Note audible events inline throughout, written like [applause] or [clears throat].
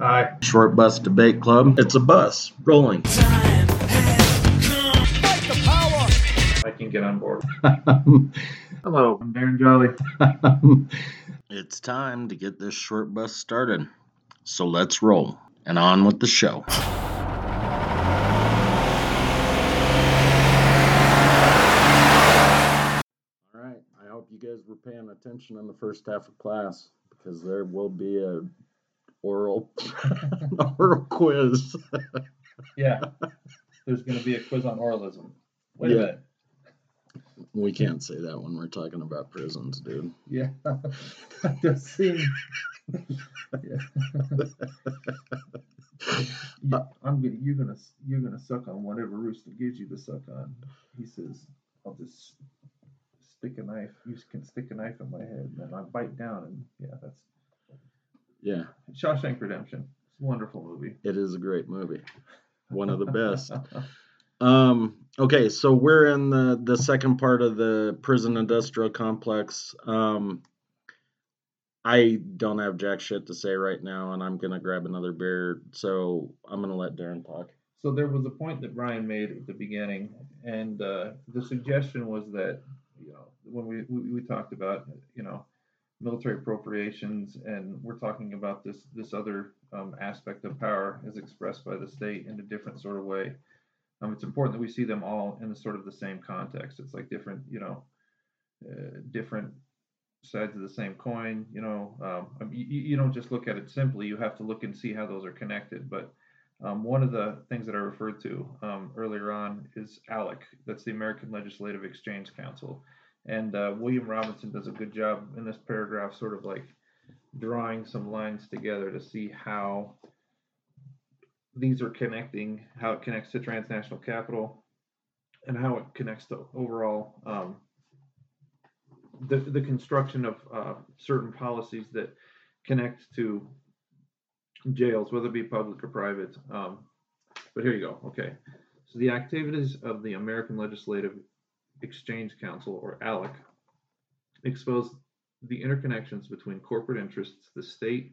Aye. Short Bus Debate Club. It's a bus rolling. I can get on board. [laughs] Hello, I'm Darren Jolly. [laughs] it's time to get this short bus started. So let's roll and on with the show. All right, I hope you guys were paying attention in the first half of class because there will be a oral [laughs] oral quiz. Yeah, [laughs] there's going to be a quiz on oralism. Wait Yeah. a minute. We can't say that when we're talking about prisons, dude. Yeah, [laughs] that does yeah. I'm gonna. You're gonna. You're gonna suck on whatever Rooster gives you to suck on. He says, "I'll just stick a knife. You can stick a knife in my head, and then I bite down." And yeah, that's Yeah, Shawshank Redemption. It's a wonderful movie. it is a great movie. One of the best. [laughs] Um, okay, so we're in the the second part of the prison industrial complex. Um, I don't have jack shit to say right now, and I'm gonna grab another beer. So I'm gonna let Darren talk. So there was a point that Brian made at the beginning, and uh, the suggestion was that you know when we, we we talked about you know military appropriations, and we're talking about this this other um, aspect of power as expressed by the state in a different sort of way. Um, it's important that we see them all in the sort of the same context. It's like different you know uh, different sides of the same coin. You know, um, mean, you, you don't just look at it simply. You have to look and see how those are connected, but um, one of the things that I referred to um, earlier on is ALEC. That's the American Legislative Exchange Council. And uh, William Robinson does a good job in this paragraph, sort of like drawing some lines together to see how these are connecting, how it connects to transnational capital, and how it connects to overall um, the, the construction of uh, certain policies that connect to jails, whether it be public or private. Um, but here you go. Okay. So the activities of the American Legislative Exchange Council, or ALEC, expose the interconnections between corporate interests, the state,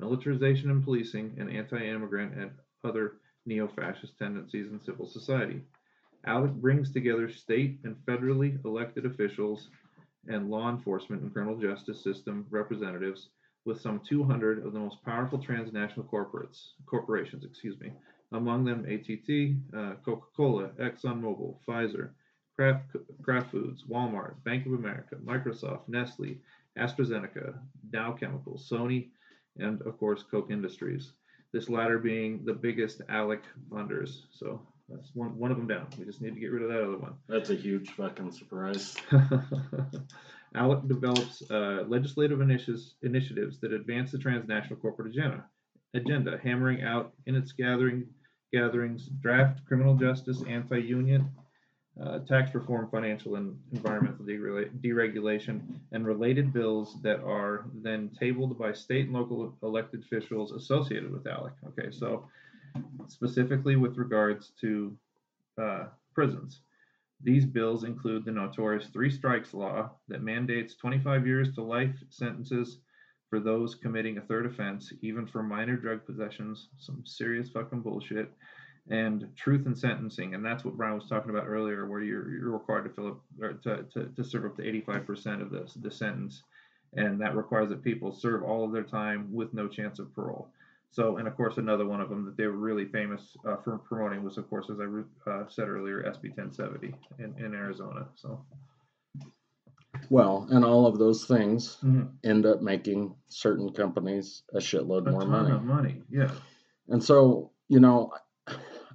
militarization and policing, and anti-immigrant and other neo-fascist tendencies in civil society. ALEC brings together state and federally elected officials and law enforcement and criminal justice system representatives with some 200 of the most powerful transnational corporates corporations, excuse me, among them ATT, uh, Coca-Cola, ExxonMobil, Pfizer, Kraft, Kraft Foods, Walmart, Bank of America, Microsoft, Nestle, AstraZeneca, Dow Chemicals, Sony, and of course Koch Industries. This latter being the biggest ALEC funders. So that's one one of them down. We just need to get rid of that other one. That's a huge fucking surprise. [laughs] ALEC develops uh, legislative initiatives, initiatives that advance the transnational corporate agenda, agenda, hammering out in its gathering gatherings draft criminal justice, anti-union, uh, tax reform, financial and environmental deregulation, and related bills that are then tabled by state and local elected officials associated with ALEC. Okay, so specifically with regards to uh, prisons. These bills include the notorious three strikes law that mandates 25 years to life sentences for those committing a third offense, even for minor drug possessions, some serious fucking bullshit, and truth in sentencing. And that's what Brian was talking about earlier, where you're, you're required to fill up or to, to, to serve up to 85% of the, the sentence. And that requires that people serve all of their time with no chance of parole. So, and of course, another one of them that they were really famous uh, for promoting was, of course, as I uh, said earlier, SB 1070 in, in Arizona. So, Well, and all of those things Mhm. end up making certain companies a shitload a more ton money. of money. Yeah. And so, you know,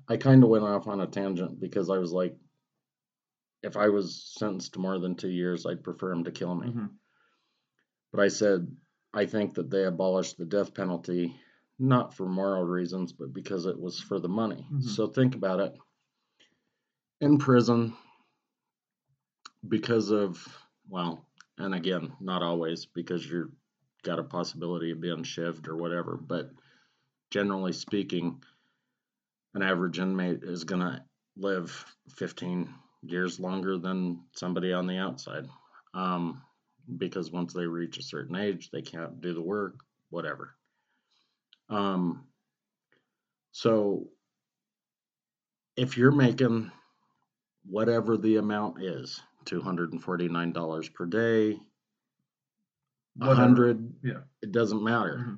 I kind of went off on a tangent because I was like, if I was sentenced to more than two years, I'd prefer him to kill me. Mhm. But I said, I think that they abolished the death penalty not for moral reasons, but because it was for the money. Mhm. So think about it. In prison, because of, well, and again, not always, because you've got a possibility of being shivved or whatever, but generally speaking, an average inmate is going to live 15 years longer than somebody on the outside. Um, because once they reach a certain age, they can't do the work, whatever. Um, So if you're making whatever the amount is, two hundred and forty-nine dollars per day, Whatever. hundred, Yeah. it doesn't matter. Mhm.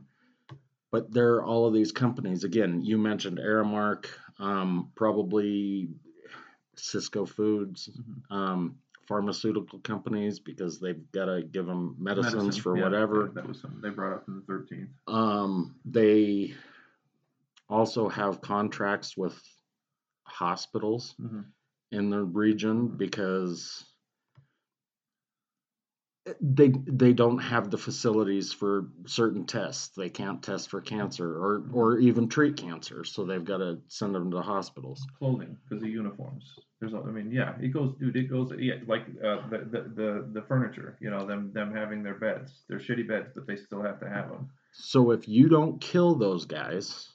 But there are all of these companies. Again, you mentioned Aramark, um, probably Sysco Foods, Mhm. um, pharmaceutical companies because they've got to give them medicines Medicine, for yeah, whatever. yeah, That was something they brought up in the thirteenth. Um, they also have contracts with hospitals Mhm. in the region because they they don't have the facilities for certain tests. They can't test for cancer or or even treat cancer, so they've got to send them to hospitals. Clothing, because the uniforms. There's, I mean, yeah, it goes, dude, it goes, yeah, like, uh, the, the, the, the furniture, you know, them, them having their beds, they're shitty beds, but they still have to have them. So if you don't kill those guys,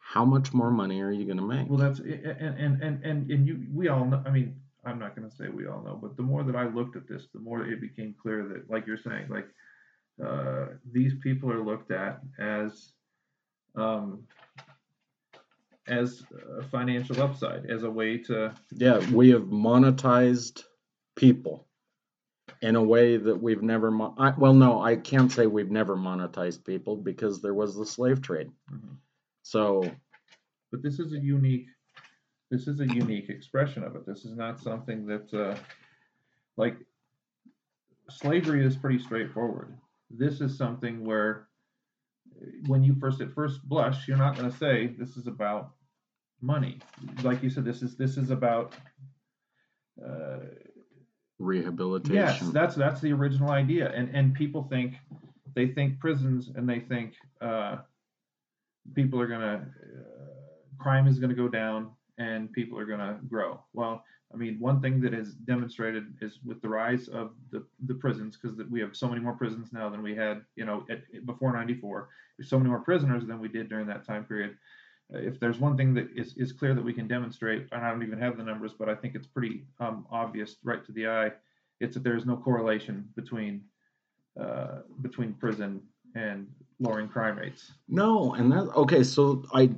how much more money are you going to make? Well, that's, and, and, and, and, and you, we all know, I mean, I'm not gonna say we all know, but the more that I looked at this, the more it became clear that, like you're saying, like, uh, these people are looked at as, um, as a financial upside, as a way to, Yeah, we have monetized people in a way that we've never. Mo- I, well, no, I can't say we've never monetized people because there was the slave trade. Mhm. So but this is a unique, this is a unique expression of it. This is not something that, uh, like, slavery is pretty straightforward. This is something where, when you first at first blush, you're not going to say this is about money. Like you said, this is this is about. Uh, rehabilitation. Yes, that's that's the original idea, and and people think they think prisons, and they think uh, people are gonna uh, crime is gonna go down, and people are gonna grow. Well, I mean, one thing that is demonstrated is with the rise of the the prisons, because we have so many more prisons now than we had, you know, at, before '94. There's so many more prisoners than we did during that time period. Uh, If there's one thing that is, is clear that we can demonstrate, and I don't even have the numbers, but I think it's pretty um, obvious right to the eye, it's that there's no correlation between uh, between prison and lowering crime rates. No, and that okay. So I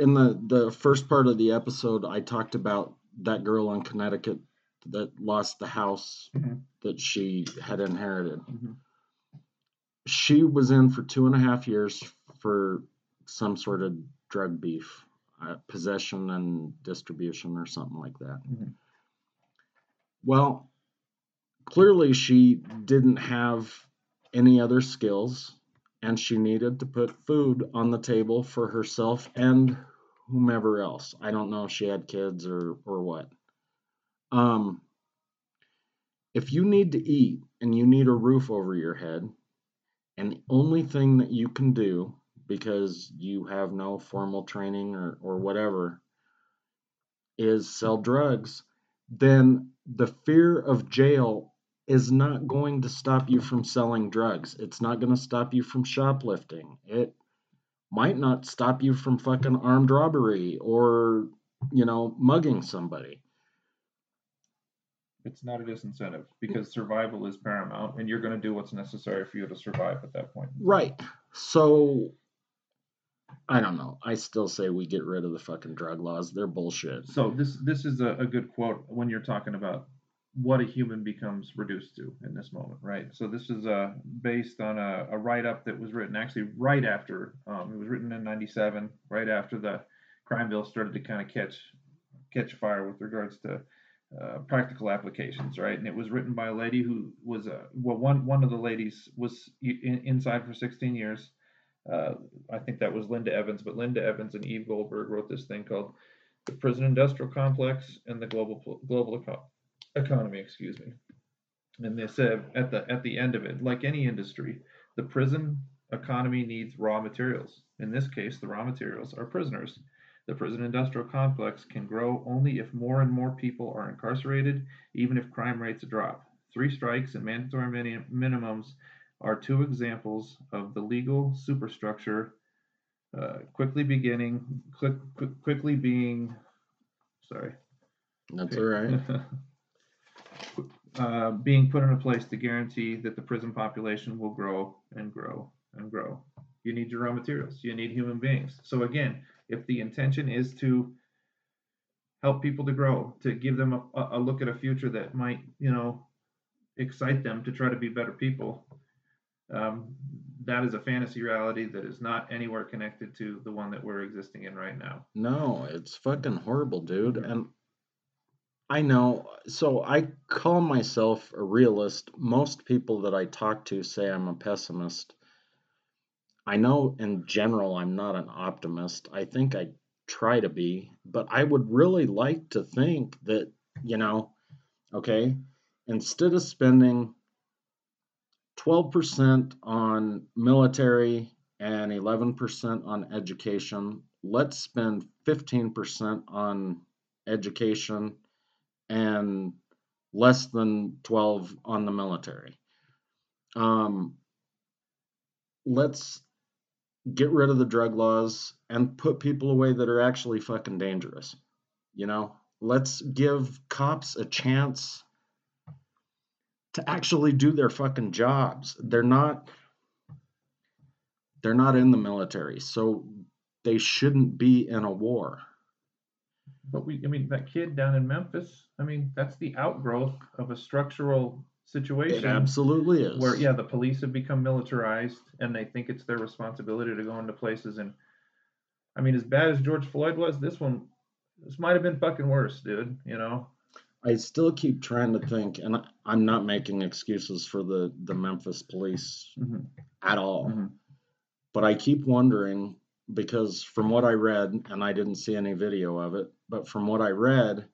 in the the first part of the episode, I talked about that girl in Connecticut that lost the house Mhm. that she had inherited. Mhm. She was in for two and a half years for some sort of drug beef, uh, possession and distribution, or something like that. Mhm. Well, clearly she didn't have any other skills and she needed to put food on the table for herself and whomever else. I don't know if she had kids or or what. Um if you need to eat and you need a roof over your head and the only thing that you can do because you have no formal training or or whatever is sell drugs, then the fear of jail is not going to stop you from selling drugs. It's not going to stop you from shoplifting. It might not stop you from fucking armed robbery or, you know, mugging somebody. It's not a disincentive because survival is paramount, and you're going to do what's necessary for you to survive at that point. Right. So I don't know. I still say we get rid of the fucking drug laws. They're bullshit. So this this is a, a good quote when you're talking about what a human becomes reduced to in this moment, right? So this is uh, based on a, a write-up that was written actually right after um, it was written in '97, right after the crime bill started to kind of catch catch fire with regards to uh, practical applications, right? And it was written by a lady who was a well, one one of the ladies was in, inside for 16 years. Uh, I think that was Linda Evans, but Linda Evans and Eve Goldberg wrote this thing called "The Prison Industrial Complex and the Global Global Economy." Excuse me. And they said at the at the end of it, like any industry, the prison economy needs raw materials. In this case, the raw materials are prisoners. The prison industrial complex can grow only if more and more people are incarcerated, even if crime rates drop. Three strikes and mandatory mini- minimums are two examples of the legal superstructure uh, quickly beginning, quick, quick, quickly being, sorry, That's all right. [laughs] uh, being put into place to guarantee that the prison population will grow and grow and grow. You need your raw materials. You need human beings. So again, if the intention is to help people to grow, to give them a, a look at a future that might, you know, excite them to try to be better people, um, that is a fantasy reality that is not anywhere connected to the one that we're existing in right now. No, it's fucking horrible, dude. And I know. So I call myself a realist. Most people that I talk to say I'm a pessimist. I know in general I'm not an optimist. I think I try to be, but I would really like to think that, you know, okay, instead of spending 12% on military and 11% on education, let's spend 15% on education and less than 12 on the military. Um, let's get rid of the drug laws and put people away that are actually fucking dangerous. You know, let's give cops a chance to actually do their fucking jobs. They're not they're not in the military, so they shouldn't be in a war. But we, I mean, that kid down in Memphis, I mean, that's the outgrowth of a structural situation. It absolutely is. Where, yeah, the police have become militarized and they think it's their responsibility to go into places. And I mean, as bad as George Floyd was, this one, this might have been fucking worse, dude, you know? I still keep trying to think, and I'm not making excuses for the, the Memphis police mm-hmm. at all. Mm-hmm. But I keep wondering because from what I read, and I didn't see any video of it, but from what I read,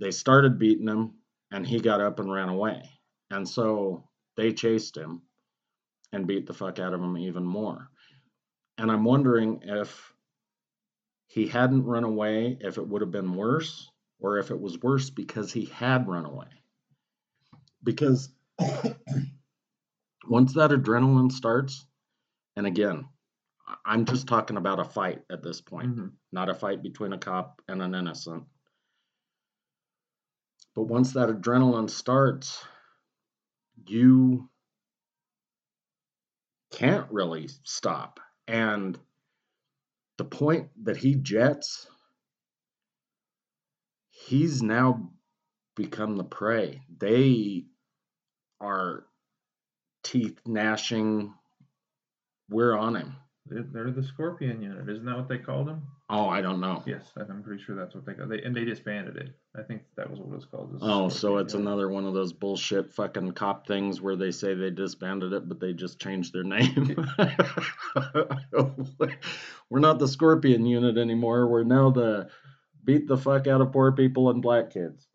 they started beating him and he got up and ran away. And so they chased him and beat the fuck out of him even more. And I'm wondering if he hadn't run away, if it would have been worse, or if it was worse because he had run away. Because [coughs] once that adrenaline starts, and again, I'm just talking about a fight at this point, mm-hmm. not a fight between a cop and an innocent. But once that adrenaline starts, you can't really stop. And the point that he jets, he's now become the prey. They are teeth gnashing. We're on him. They're the Scorpion Unit, isn't that what they called them? Oh, I don't know. Yes, I'm pretty sure that's what they got. They, and they disbanded it. I think that was what it was called. Oh, so it's unit. another one of those bullshit fucking cop things where they say they disbanded it, but they just changed their name. [laughs] We're not the Scorpion Unit anymore. We're now the beat the fuck out of poor people and black kids.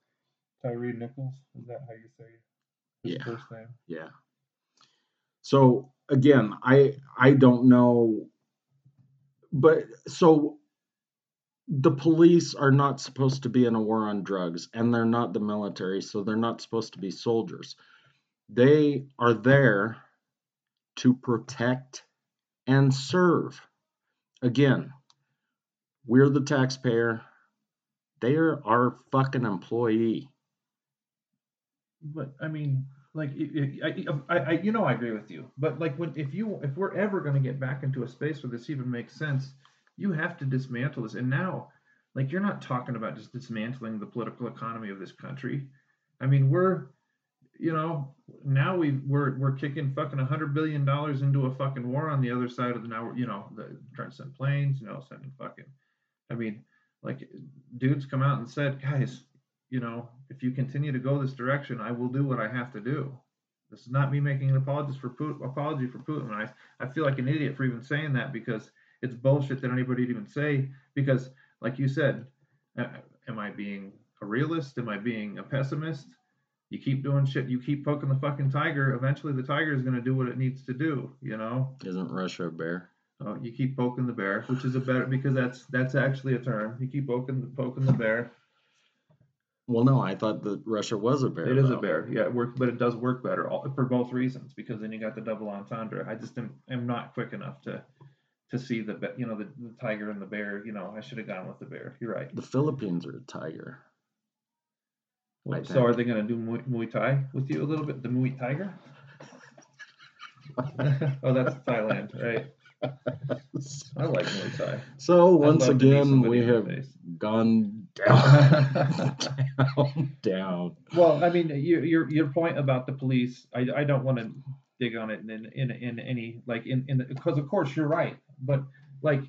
Tyree Nichols, is that how you say his yeah. first name? Yeah. So again, I I don't know, but so the police are not supposed to be in a war on drugs, and they're not the military, so they're not supposed to be soldiers. They are there to protect and serve. Again, we're the taxpayer. They are our fucking employee. But I mean, like I, I, I, you know I agree with you, but like when if you if we're ever going to get back into a space where this even makes sense, you have to dismantle this. And now, like you're not talking about just dismantling the political economy of this country. I mean, we're you know now we we're we're kicking fucking a hundred billion dollars into a fucking war on the other side of the now you know the trying to send planes, you know, sending fucking. I mean, like dudes come out and said, guys, you know, if you continue to go this direction, I will do what I have to do. This is not me making an apology for Putin, apology for Putin. I, I feel like an idiot for even saying that because it's bullshit that anybody would even say. Because, like you said, am I being a realist? Am I being a pessimist? You keep doing shit. You keep poking the fucking tiger. Eventually, the tiger is going to do what it needs to do. You know. Isn't Russia a bear? Oh, you keep poking the bear, which is a better because that's that's actually a term. You keep poking poking the bear. Well, no, I thought that Russia was a bear. It is a bear, yeah. It works, but it does work better all, for both reasons because then you got the double entendre. I just am, am not quick enough to to see the you know the, the tiger and the bear. You know, I should have gone with the bear. You're right. The Philippines are a tiger. Well, so are they going to do Muay, Muay Thai with you a little bit? The Muay Tiger? [laughs] oh, that's Thailand, right? [laughs] I like Muay Thai. So once love to knee again, we have gone down, down, down. Well, I mean, your your your point about the police, I, I don't want to dig on it in in in any like in in because of course you're right, but like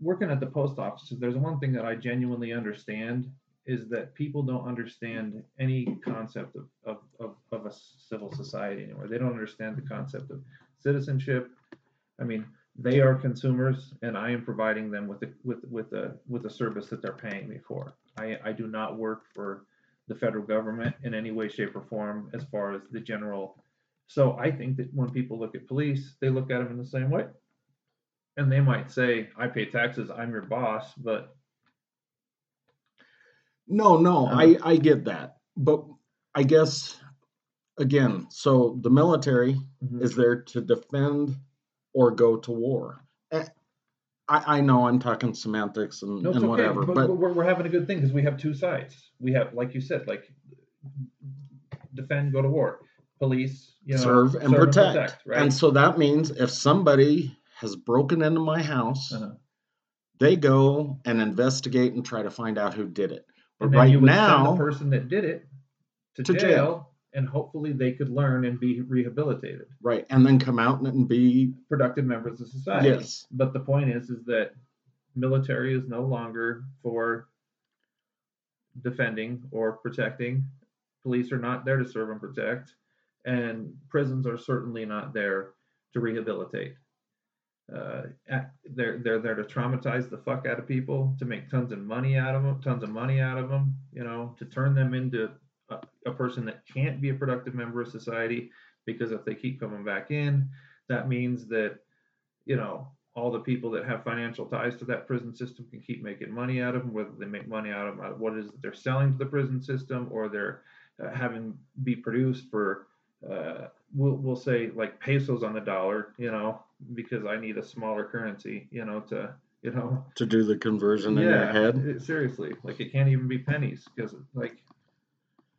working at the post office, there's one thing that I genuinely understand is that people don't understand any concept of of of, of a civil society anymore. They don't understand the concept of citizenship. I mean, they are consumers, and I am providing them with a with with a with a service that they're paying me for. I I do not work for the federal government in any way, shape, or form as far as the general. So I think that when people look at police, they look at them in the same way. And they might say, I pay taxes, I'm your boss, but No, no, Uh-huh. I I get that, but I guess again, so the military is there to defend or go to war. Eh, I I know I'm talking semantics and, no, and okay. whatever, but, but we're, we're having a good thing because we have two sides. We have, like you said, like defend, go to war. Police, you know, serve and protect. right? And so that means if somebody has broken into my house, Uh-huh. they go and investigate and try to find out who did it. But And right you would send now, the person that did it to, To jail, jail. And hopefully they could learn and be rehabilitated. right, and then come out and be productive members of society. yes, But the point is, is that military is no longer for defending or protecting. Police are not there to serve and protect, and prisons are certainly not there to rehabilitate. Uh, they're they're there to traumatize the fuck out of people, to make tons of money out of them, tons of money out of them. You know, to turn them into a, person that can't be a productive member of society because if they keep coming back in, that means that you know all the people that have financial ties to that prison system can keep making money out of them whether they make money out of them out of what it is that they're selling to the prison system or they're uh, having be produced for uh, we'll, we'll say like pesos on the dollar you know because i need a smaller currency you know to you know to do the conversion in your head. it- seriously like it can't even be pennies because like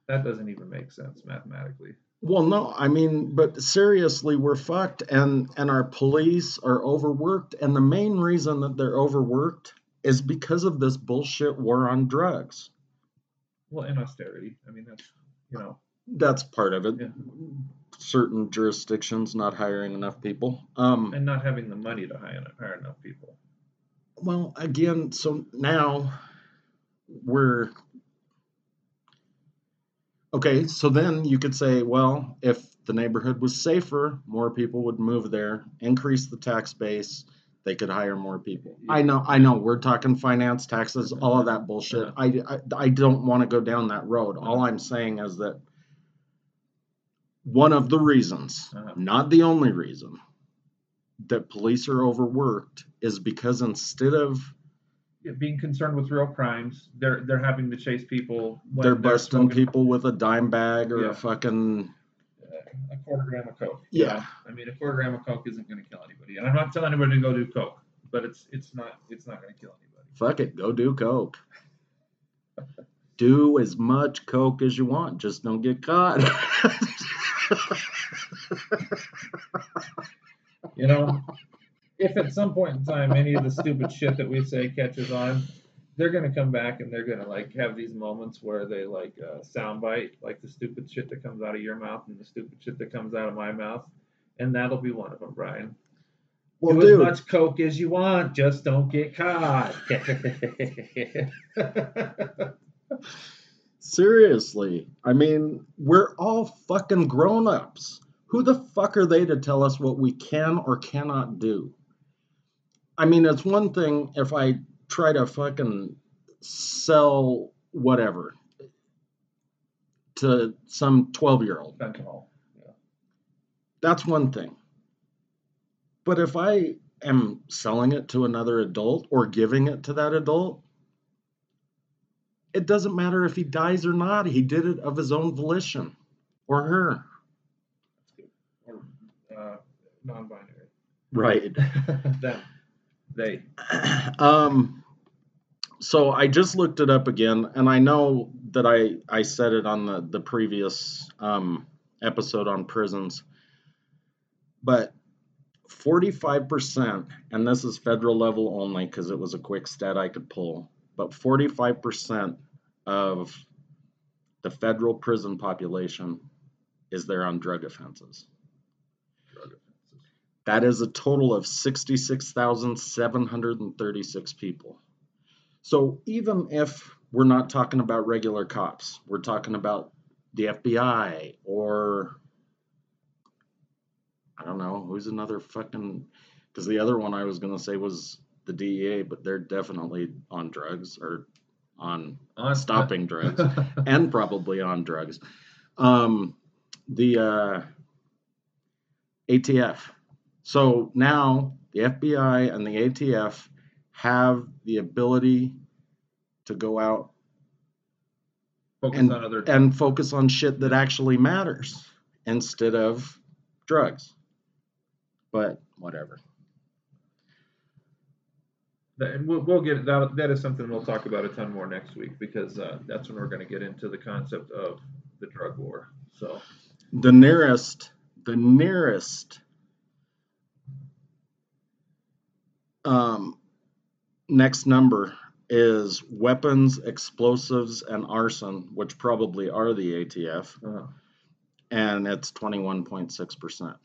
that doesn't even make sense mathematically Well, no, I mean, but seriously, we're fucked, and and our police are overworked, and the main reason that they're overworked is because of this bullshit war on drugs. well and austerity i mean that's you know That's part of it. Yeah. Certain jurisdictions not hiring enough people. Um, and not having the money to hire, hire enough people well, again, so now we're okay. So then you could say, well, if the neighborhood was safer, more people would move there, increase the tax base. They could hire more people. I know, I know. We're talking finance, taxes, all of that bullshit. I, I, I don't want to go down that road. All I'm saying is that one of the reasons, Uh-huh. not the only reason, that police are overworked is because instead of Yeah, being concerned with real crimes, they're they're having to chase people. When they're busting smoking, people with a dime bag or Yeah. a fucking a quarter gram of coke. Yeah. I mean, a quarter gram of coke isn't going to kill anybody, and I'm not telling anybody to go do coke, but it's it's not it's not going to kill anybody. fuck it, go do coke. do as much coke as you want, just don't get caught. You know, if at some point in time any of the stupid shit that we say catches on, they're gonna come back and they're gonna like have these moments where they like uh, soundbite like the stupid shit that comes out of your mouth and the stupid shit that comes out of my mouth, and that'll be one of them, Brian. well, Do as much coke as you want, just don't get caught. [laughs] seriously, I mean, we're all fucking grown ups. Who the fuck are they to tell us what we can or cannot do? I mean, it's one thing if I try to fucking sell whatever to some 12 year old. Fentanyl. That's one thing. But if I am selling it to another adult or giving it to that adult, it doesn't matter if he dies or not. He did it of his own volition or her. Or uh, non-binary. Right. [laughs] Them. They. [clears throat] um so I just looked it up again and I know that I I said it on the the previous um episode on prisons. But forty-five percent, and this is federal level only because it was a quick stat I could pull, but forty-five percent of the federal prison population is there on drug offenses. That is a total of sixty-six thousand seven hundred and thirty-six people. So even if we're not talking about regular cops, we're talking about the FBI or I don't know who's another fucking because the other one I was gonna say was the DEA, but they're definitely on drugs or on On stopping drugs [laughs] and probably on drugs. Um, the uh, ATF. So now the FBI and the ATF have the ability to go out Focus and- on other. and focus on shit that actually matters instead of drugs. But whatever. And we'll, we'll get that. That is something we'll talk about a ton more next week because uh, that's when we're going to get into the concept of the drug war. So The nearest, the nearest um, next number is weapons, explosives, and arson, which probably are the ATF, uh, and it's 21.6%.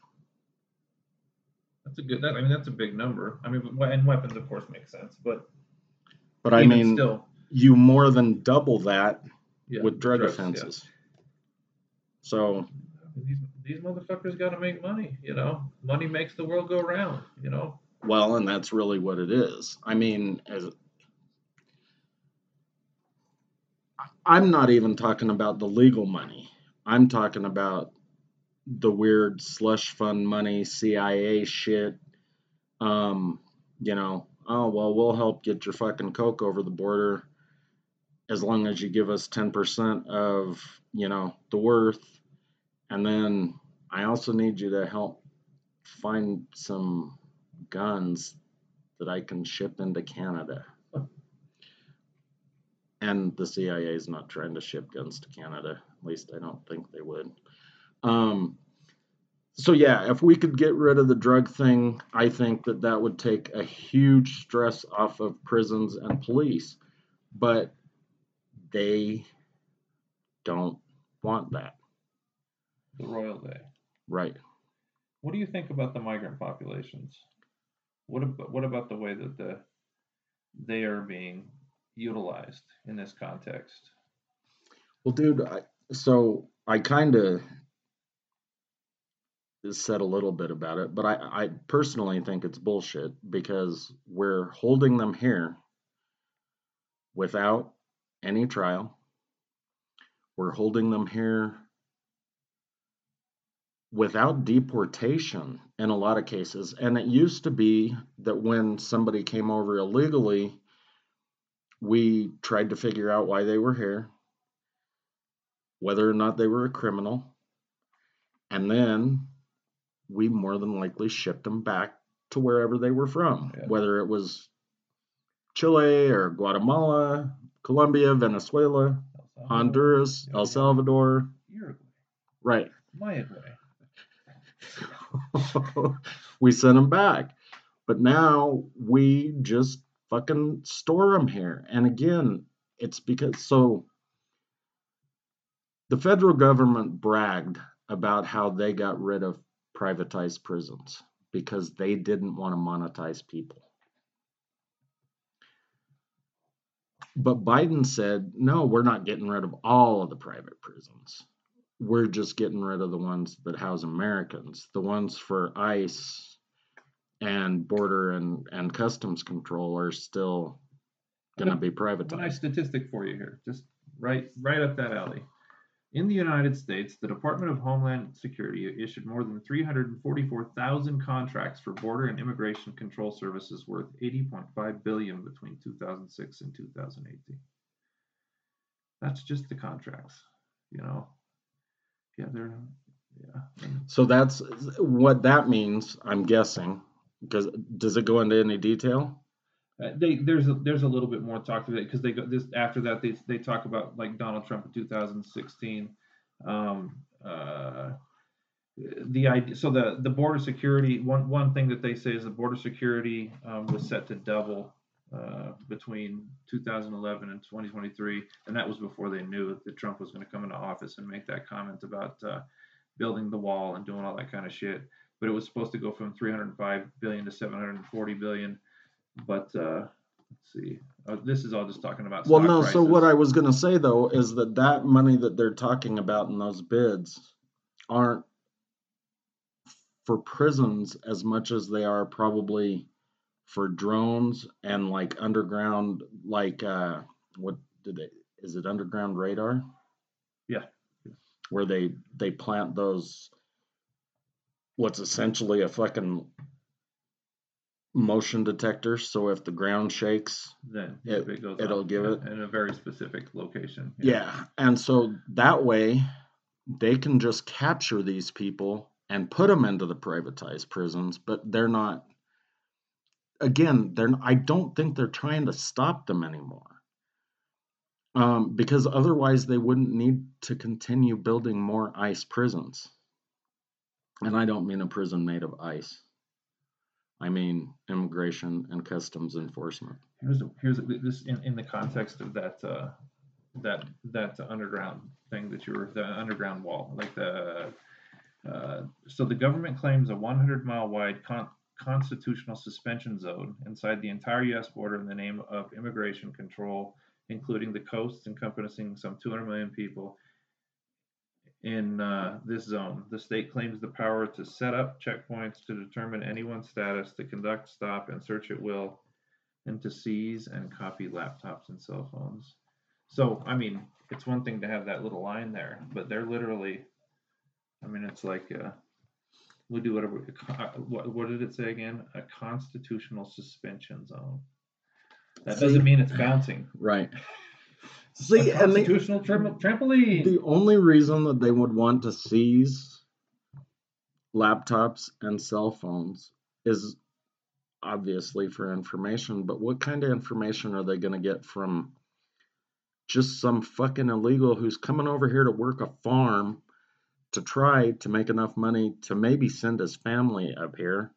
that's a good. That, I mean, that's a big number. I mean, and weapons, of course, make sense. But But I mean, still, you more than double that yeah, with drug drugs, yeah. offenses. So, These these motherfuckers got to make money. You know, money makes the world go round. You know. Well, and that's really what it is. I mean, as I'm not even talking about the legal money. I'm talking about the weird slush fund money, CIA shit. Um, you know, oh well, we'll help get your fucking coke over the border as long as you give us 10% of, you know, the worth. And then I also need you to help find some guns that I can ship into Canada. And the CIA is not trying to ship guns to Canada. At least I don't think they would. Um, so yeah, if we could get rid of the drug thing, I think that that would take a huge stress off of prisons and police. But they don't want that, The Royal Day. right? What do you think about the migrant populations? What about what about the way that the they are being utilized in this context? Well, dude, I, so I kind of said a little bit about it, but I, I personally think it's bullshit because we're holding them here without any trial. We're holding them here without deportation in a lot of cases. And it used to be that when somebody came over illegally, we tried to figure out why they were here, whether or not they were a criminal, and then we more than likely shipped them back to wherever they were from, Yeah. whether it was Chile or Guatemala, Colombia, Venezuela, El Honduras, El Salvador. Uruguay, Right. Uruguay. [laughs] we sent them back. But now we just fucking store them here. And again, it's because so the federal government bragged about how they got rid of privatized prisons because they didn't want to monetize people. But Biden said, no, we're not getting rid of all of the private prisons. We're just getting rid of the ones that house Americans. The ones for ICE and border and, and customs control are still going to be A nice statistic for you here, just right right up that alley. In the United States, the Department of Homeland Security issued more than 344,000 contracts for border and immigration control services worth 80.5 billion between 2006 and 2018. That's just the contracts, you know. Yeah, they're yeah. So that's what that means, I'm guessing. Because does it go into any detail? Uh, they there's a, there's a little bit more talk to it because they go this after that they they talk about like Donald Trump in 2016, um, uh, the idea, so the, the border security, one, one thing that they say is the border security, um, was set to double, uh, between two thousand eleven and twenty twenty-three, and that was before they knew that Trump was gonna come into office and make that comment about, uh, building the wall and doing all that kind of shit. But it was supposed to go from three hundred and five billion to seven hundred and forty billion, but, uh, let's see, uh, this is all just talking about Well, no. So what. I was gonna say though is that that money that they're talking about in those bids aren't for prisons as much as they are probably for drones and like underground, like uh, what did they? Is it underground radar? Yeah. Where they they plant those, what's essentially a fucking motion detector. So if the ground shakes, Then it, it goes it'll give yeah, it- In a very specific location. Yeah, and so that way they can just capture these people and put them into the privatized prisons, but they're not. Again, they're. I don't think they're trying to stop them anymore, um, because otherwise they wouldn't need to continue building more ICE prisons. And I don't mean a prison made of ice. I mean immigration and customs enforcement. Here's a, here's a, this in, in the context of that uh, that that underground thing that you were the underground wall like the uh, so the government claims a 100 mile wide con- constitutional suspension zone inside the entire U.S. border in the name of immigration control, including the coasts encompassing some 200 million people. In uh, this zone, the state claims the power to set up checkpoints to determine anyone's status, to conduct stop and search at will, and to seize and copy laptops and cell phones. So, I mean, it's one thing to have that little line there, but they're literally, I mean, it's like, uh, we do whatever, what, what did it say again? A constitutional suspension zone. That See- doesn't mean it's bouncing. [sighs] Right. A See, and the, constitutional tram- trampoline. The only reason that they would want to seize laptops and cell phones is obviously for information, but what kind of information are they going to get from just some fucking illegal who's coming over here to work a farm to try to make enough money to maybe send his family up here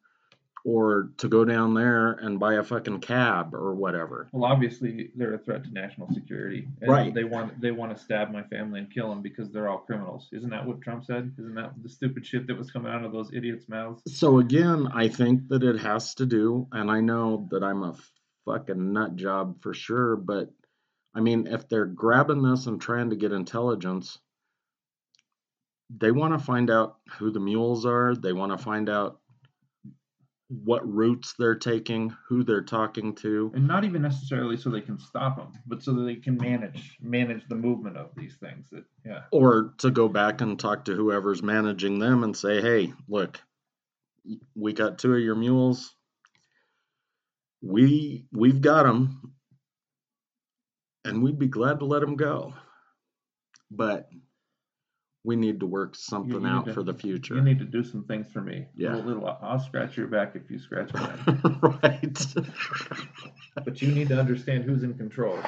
or to go down there and buy a fucking cab or whatever? Well, obviously, they're a threat to national security. And Right. They want they want to stab my family and kill them because they're all criminals. Isn't that what Trump said? Isn't that the stupid shit that was coming out of those idiots' mouths? So again, I think that it has to do, and I know that I'm a fucking nut job for sure, but I mean, if they're grabbing this and trying to get intelligence, they want to find out who the mules are. They want to find out what routes they're taking, who they're talking to. And not even necessarily so they can stop them, but so that they can manage manage the movement of these things. That yeah, Or to go back and talk to whoever's managing them and say, hey, look, we got two of your mules. We we've got them, and we'd be glad to let them go. But we need to work something you out to- for the future. you need to do some things for me. Yeah. Little, little, I'll scratch your back if you scratch mine. [laughs] right. but you need to understand who's in control.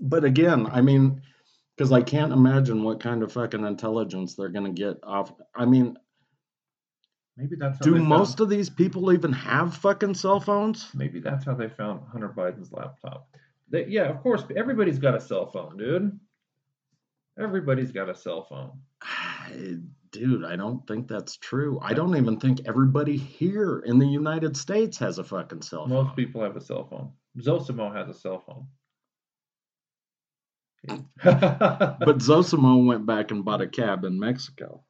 but again, I mean, because I can't imagine what kind of fucking intelligence they're gonna get off. I mean, Maybe that's how do most found, of these people even have fucking cell phones? Maybe that's how they found Hunter Biden's laptop. They, yeah, of course. Everybody's got a cell phone, dude. Everybody's got a cell phone. I- [sighs] Dude, I don't think that's true. I don't even think everybody here in the United States has a fucking cell phone. Most people have a cell phone. Zosimo has a cell phone. [laughs] But Zosimo went back and bought a cab in Mexico.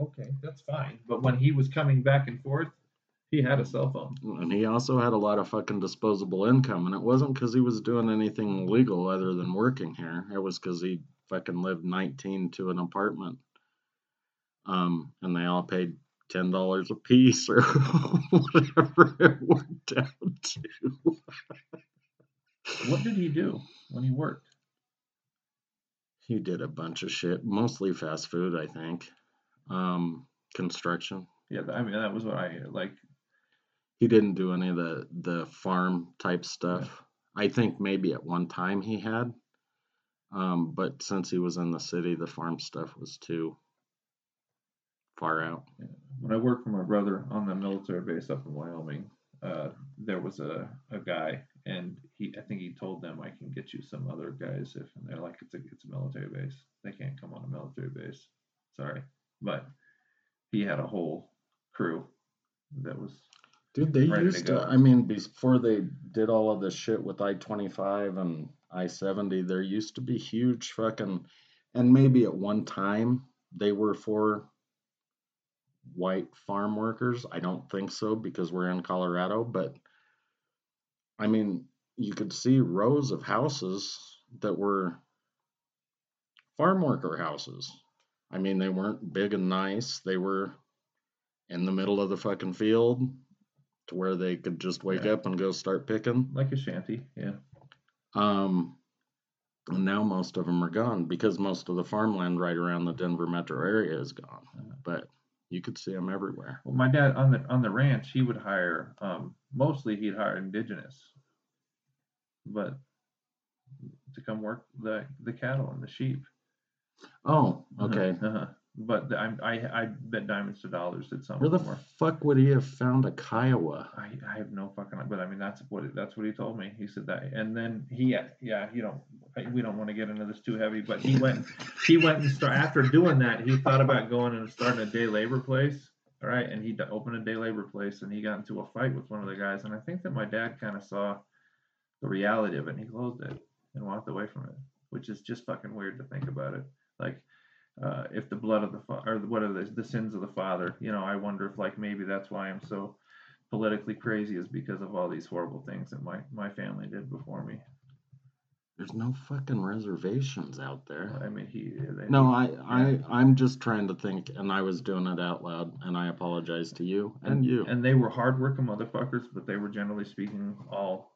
okay, that's fine. But when he was coming back and forth, he had a cell phone. And he also had a lot of fucking disposable income. And it wasn't because he was doing anything illegal other than working here. It was because he fucking lived 19 to an apartment. Um, and they all paid $10 a piece or [laughs] whatever it worked out to. What did he do when he worked? He did a bunch of shit, mostly fast food, I think. Um, construction. Yeah, I mean that was what I like. He didn't do any of the the farm type stuff. I think maybe at one time he had. Um, but since he was in the city, the farm stuff was too far out. when I worked for my brother on the military base up in Wyoming, uh, there was a, a guy, and he I think he told them I can get you some other guys if and they're like it's a it's a military base. They can't come on a military base. Sorry, but he had a whole crew that was Dude, they Ready to used to. I mean, before they did all of this shit with I 25 and I 70, there used to be huge fucking, and maybe at one time they were for white farm workers. I don't think so because we're in Colorado, but I mean, you could see rows of houses that were farm worker houses. I mean, they weren't big and nice. They were in the middle of the fucking field to where they could just wake Yeah. up and go start picking. like a shanty. Yeah, Um, and now most of them are gone because most of the farmland right around the Denver metro area is gone. But you could see them everywhere. well, my dad on the on the ranch he would hire um, mostly he'd hire indigenous, but to come work the the cattle and the sheep. Oh, Uh-huh, okay. Uh-huh. But the, I, I I bet diamonds to dollars that some Where the were. fuck would he have found a Kiowa? I, I have no fucking but I mean that's what it- that's what he told me. He said that, and then he yeah you know we don't want to get into this too heavy, but he went he went and start after doing that he thought about going and starting a day labor place. All right, and he opened a day labor place, and he got into a fight with one of the guys, and I think that my dad kind of saw the reality of it, and he closed it and walked away from it, which is just fucking weird to think about it. Like uh, if the blood of the fa- or what are the, the sins of the father you know i wonder if like maybe that's why i'm so politically crazy is because of all these horrible things that my my family did before me There's no fucking reservations out there. i mean he No, I, I, I'm just trying to think, and I was doing it out loud, and I apologize to you and you. and they were hardworking motherfuckers but they were generally speaking all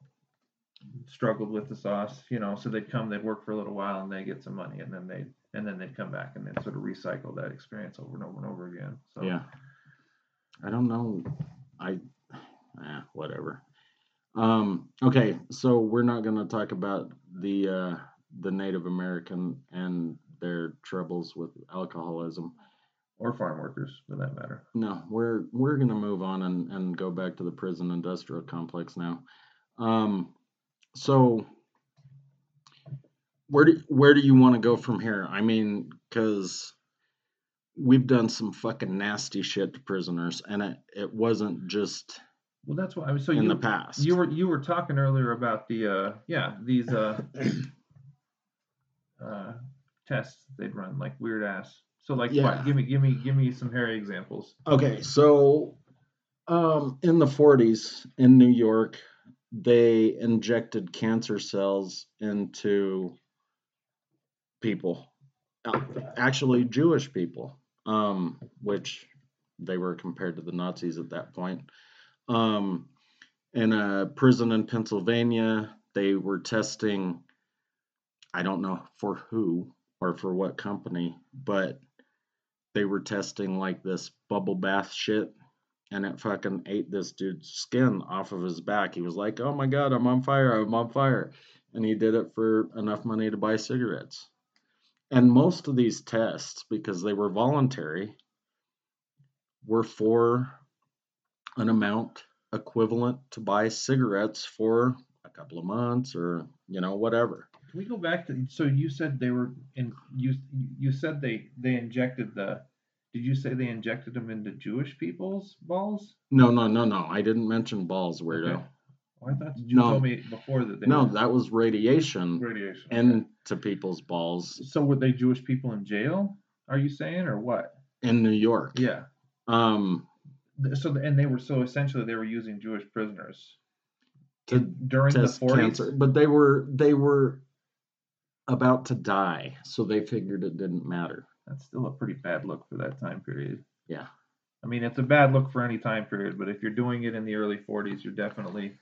struggled with the sauce you know so they'd come they'd work for a little while and they get some money and then they and then they'd come back and then sort of recycle that experience over and over and over again so Yeah. I don't know. I, eh, whatever. Um, okay, so we're not going to talk about the uh, the Native American and their troubles with alcoholism. or farm workers for that matter No, we're we're going to move on and, and go back to the prison industrial complex now. Um, so where do where do you want to go from here? I mean, because we've done some fucking nasty shit to prisoners, and it it wasn't just well that's why i was so in you the past. You were you were talking earlier about the uh yeah these uh [coughs] uh tests they'd run like weird ass. So like Yeah. what, give me give me give me some hairy examples. Okay, so um, in the 40s in New York, they injected cancer cells into people, uh, actually Jewish people, um, which they were compared to the Nazis at that point. Um, in a prison in Pennsylvania, they were testing, I don't know for who or for what company, but they were testing like this bubble bath shit and it fucking ate this dude's skin off of his back. He was like, "Oh my god, I'm on fire. I'm on fire." And he did it for enough money to buy cigarettes. And most of these tests because they were voluntary were for an amount equivalent to buy cigarettes for a couple of months or, you know, whatever. Can we go back to so you said they were in you you said they they injected the did you say they injected them into Jewish people's balls? No, no, no, no. I didn't mention balls, weirdo. Okay. Oh, I thought you No. told me before that they No, were that was radiation radiation. okay. into people's balls so were they Jewish people in jail? Are you saying or what? in New York. Yeah. Um, So and they were so essentially they were using Jewish prisoners to in- during the 40s. cancer, but they were they were about to die, so they figured it didn't matter. That's still a pretty bad look for that time period. Yeah. I mean, it's a bad look for any time period, but if you're doing it in the early 40s, you're definitely,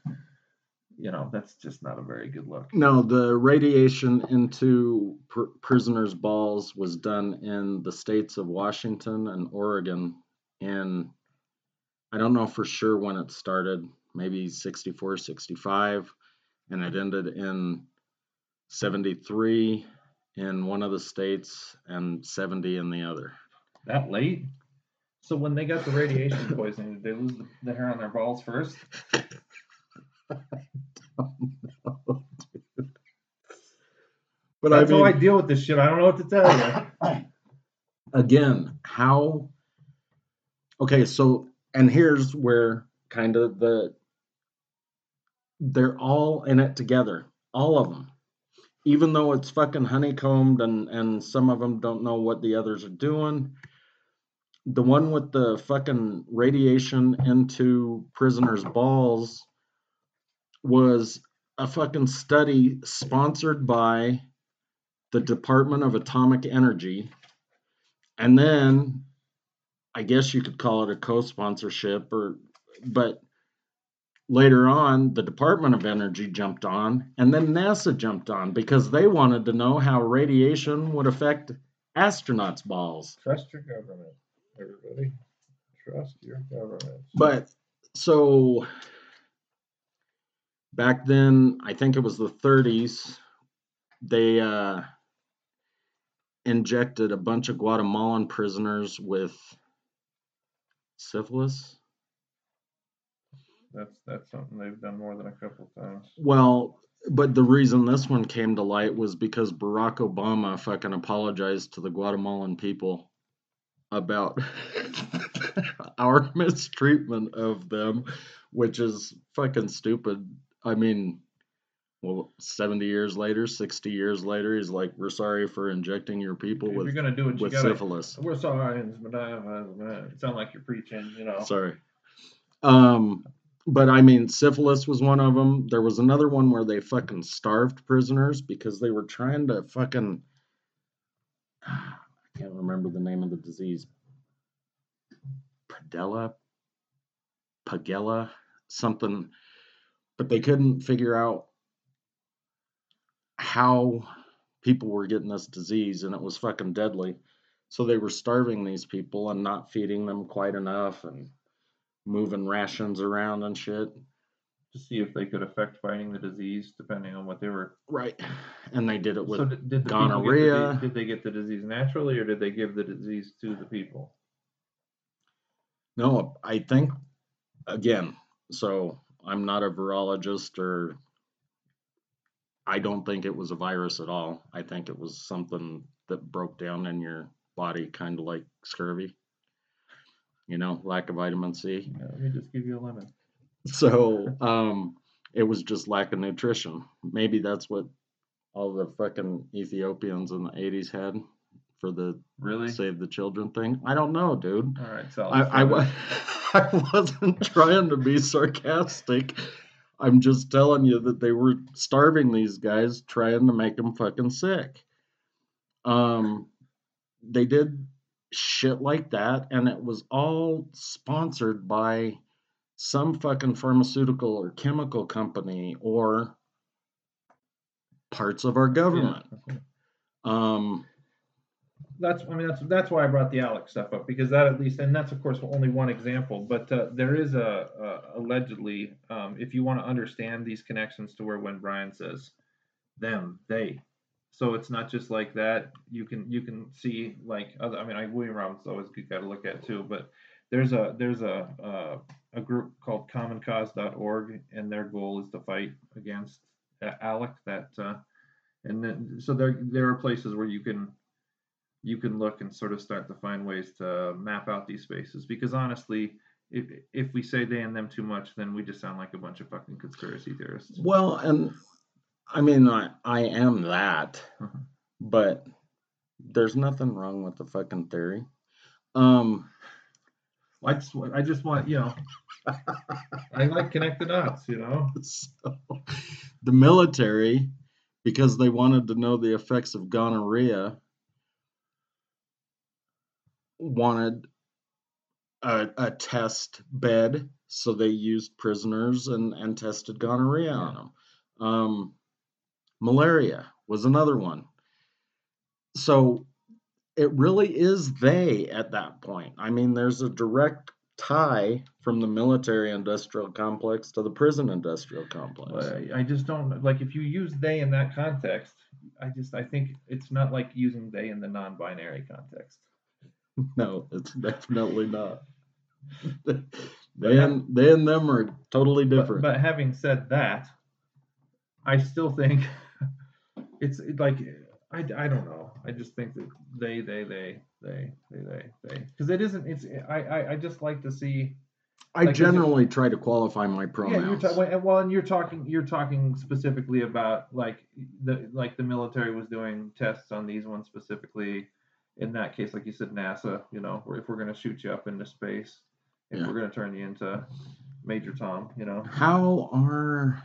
you know, that's just not a very good look. No, the radiation into pr- prisoners' balls was done in the states of Washington and Oregon in, I don't know for sure when it started, maybe 64, 65, and it ended in 73 in one of the states and 70 in the other. That late? So when they got the radiation poisoning, did they lose the, the hair on their balls first? [laughs] But That's I mean, how I deal with this shit. I don't know what to tell you. [coughs] again, how? Okay, so and here's where kind of the they're all in it together, all of them. Even though it's fucking honeycombed and and some of them don't know what the others are doing. The one with the fucking radiation into prisoners' balls was a fucking study sponsored by the Department of Atomic Energy. And then I guess you could call it a co-sponsorship or but later on the Department of Energy jumped on and then NASA jumped on because they wanted to know how radiation would affect astronauts' balls. Trust your government, everybody. Trust your government. But so back then, I think it was the 30s, they uh, injected a bunch of Guatemalan prisoners with syphilis. That's that's something they've done more than a couple times. Well, but the reason this one came to light was because Barack Obama fucking apologized to the Guatemalan people about [laughs] our mistreatment of them, which is fucking stupid. I mean, well, 70 years later, 60 years later, he's like, We're sorry for injecting your people if you're with, gonna do it, with gotta. syphilis. We're sorry, it's Madonna, Madonna. It sound like you're preaching, you know. Sorry. Um, but I mean, syphilis was one of them. There was another one where they fucking starved prisoners because they were trying to fucking. Can't remember the name of the disease. Padella, Pagella, something, but they couldn't figure out how people were getting this disease, and it was fucking deadly. So they were starving these people and not feeding them quite enough, and moving rations around and shit. To see if they could affect fighting the disease, depending on what they were. Right. And they did it with so did, did the people the gonorrhea. did they get the disease naturally, or did they give the disease to the people? no, I think again, so I'm not a virologist or I don't think it was a virus at all. I think it was something that broke down in your body kind of like scurvy. You know, lack of vitamin C. Yeah, let me just give you a lemon. So um, it was just lack of nutrition. Maybe that's what all the fucking Ethiopians in the 80s had for the Really? Save the Children thing. I don't know, dude. All right, so I, I, wa- [laughs] I wasn't trying to be sarcastic. I'm just telling you that they were starving these guys, trying to make them fucking sick. Um, they did shit like that, and it was all sponsored by some fucking pharmaceutical or chemical company or parts of our government. Um, that's I mean that's that's why I brought the Alex stuff up because that at least and that's of course only one example, but uh, there is a, a allegedly um, if you want to understand these connections to where when Brian says them they, so it's not just like that. You can you can see like other I mean I William Robinson's always good guy to look at too, but there's a there's a uh, a group called CommonCause.org and their goal is to fight against uh, Alec that uh, and then so there there are places where you can you can look and sort of start to find ways to map out these spaces because honestly if if we say they and them too much then we just sound like a bunch of fucking conspiracy theorists Well, and I mean, I, I am that, Mhm. but there's nothing wrong with the fucking theory. Um, i just i just want you know i like connect the dots you know [laughs] so the military, because they wanted to know the effects of gonorrhea, wanted a, a test bed, so they used prisoners and, and tested gonorrhea on them. Um, malaria was another one. So it really is they at that point. I mean, there's a direct tie from the military industrial complex to the prison industrial complex. I, I just don't like if you use they in that context i just i think it's not like using they in the non-binary context [laughs] No, it's definitely not. [laughs] they and they and them are totally different. but having said that, I still think [laughs] it's like I, I don't know. I just think that they they they they they they they because it isn't. It's I, I I just like to see. I like, is it- generally try to qualify my pronouns. Yeah, you're ta- well, and- you're talking you're talking specifically about like the like the military was doing tests on these ones specifically. In that case, like you said, NASA. You know, if we're going to shoot you up into space, if Yeah. we're going to turn you into Major Tom, you know. how are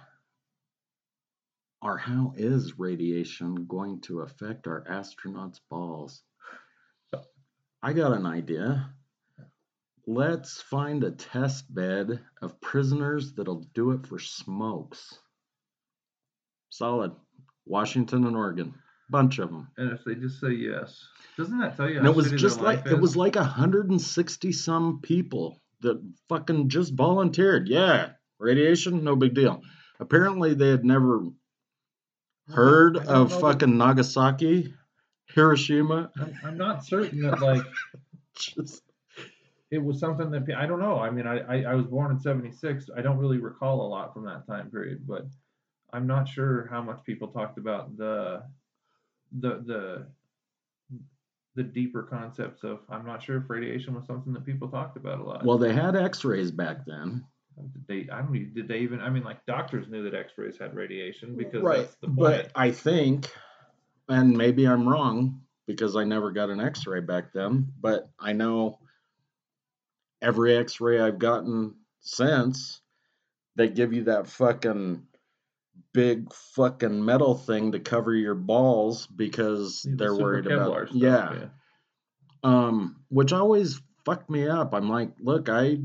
or how is radiation going to affect our astronauts' balls? I got an idea. Let's find a test bed of prisoners that'll do it for smokes. Solid. Washington and Oregon. Bunch of them. And if they just say yes, doesn't that tell you? And it was just like it was like 160 some people that fucking just volunteered. Yeah, radiation, no big deal. Apparently they had never heard of know that- fucking Nagasaki, Hiroshima. I'm, I'm not certain that like [laughs] Just, it was something that I don't know. I mean, I, I I was born in '76. I don't really recall a lot from that time period, but I'm not sure how much people talked about the the the the deeper concepts of. I'm not sure if radiation was something that people talked about a lot. well, they had X-rays back then, they? I don't. even- Did they even? I mean, like doctors knew that X-rays had radiation because right? that's the point. But I think, and maybe I'm wrong because I never got an X-ray back then, but I know every X-ray I've gotten since, they give you that fucking big fucking metal thing to cover your balls because The they're super worried Kevlar about stuff, yeah. Um, which always fucked me up. I'm like, look, I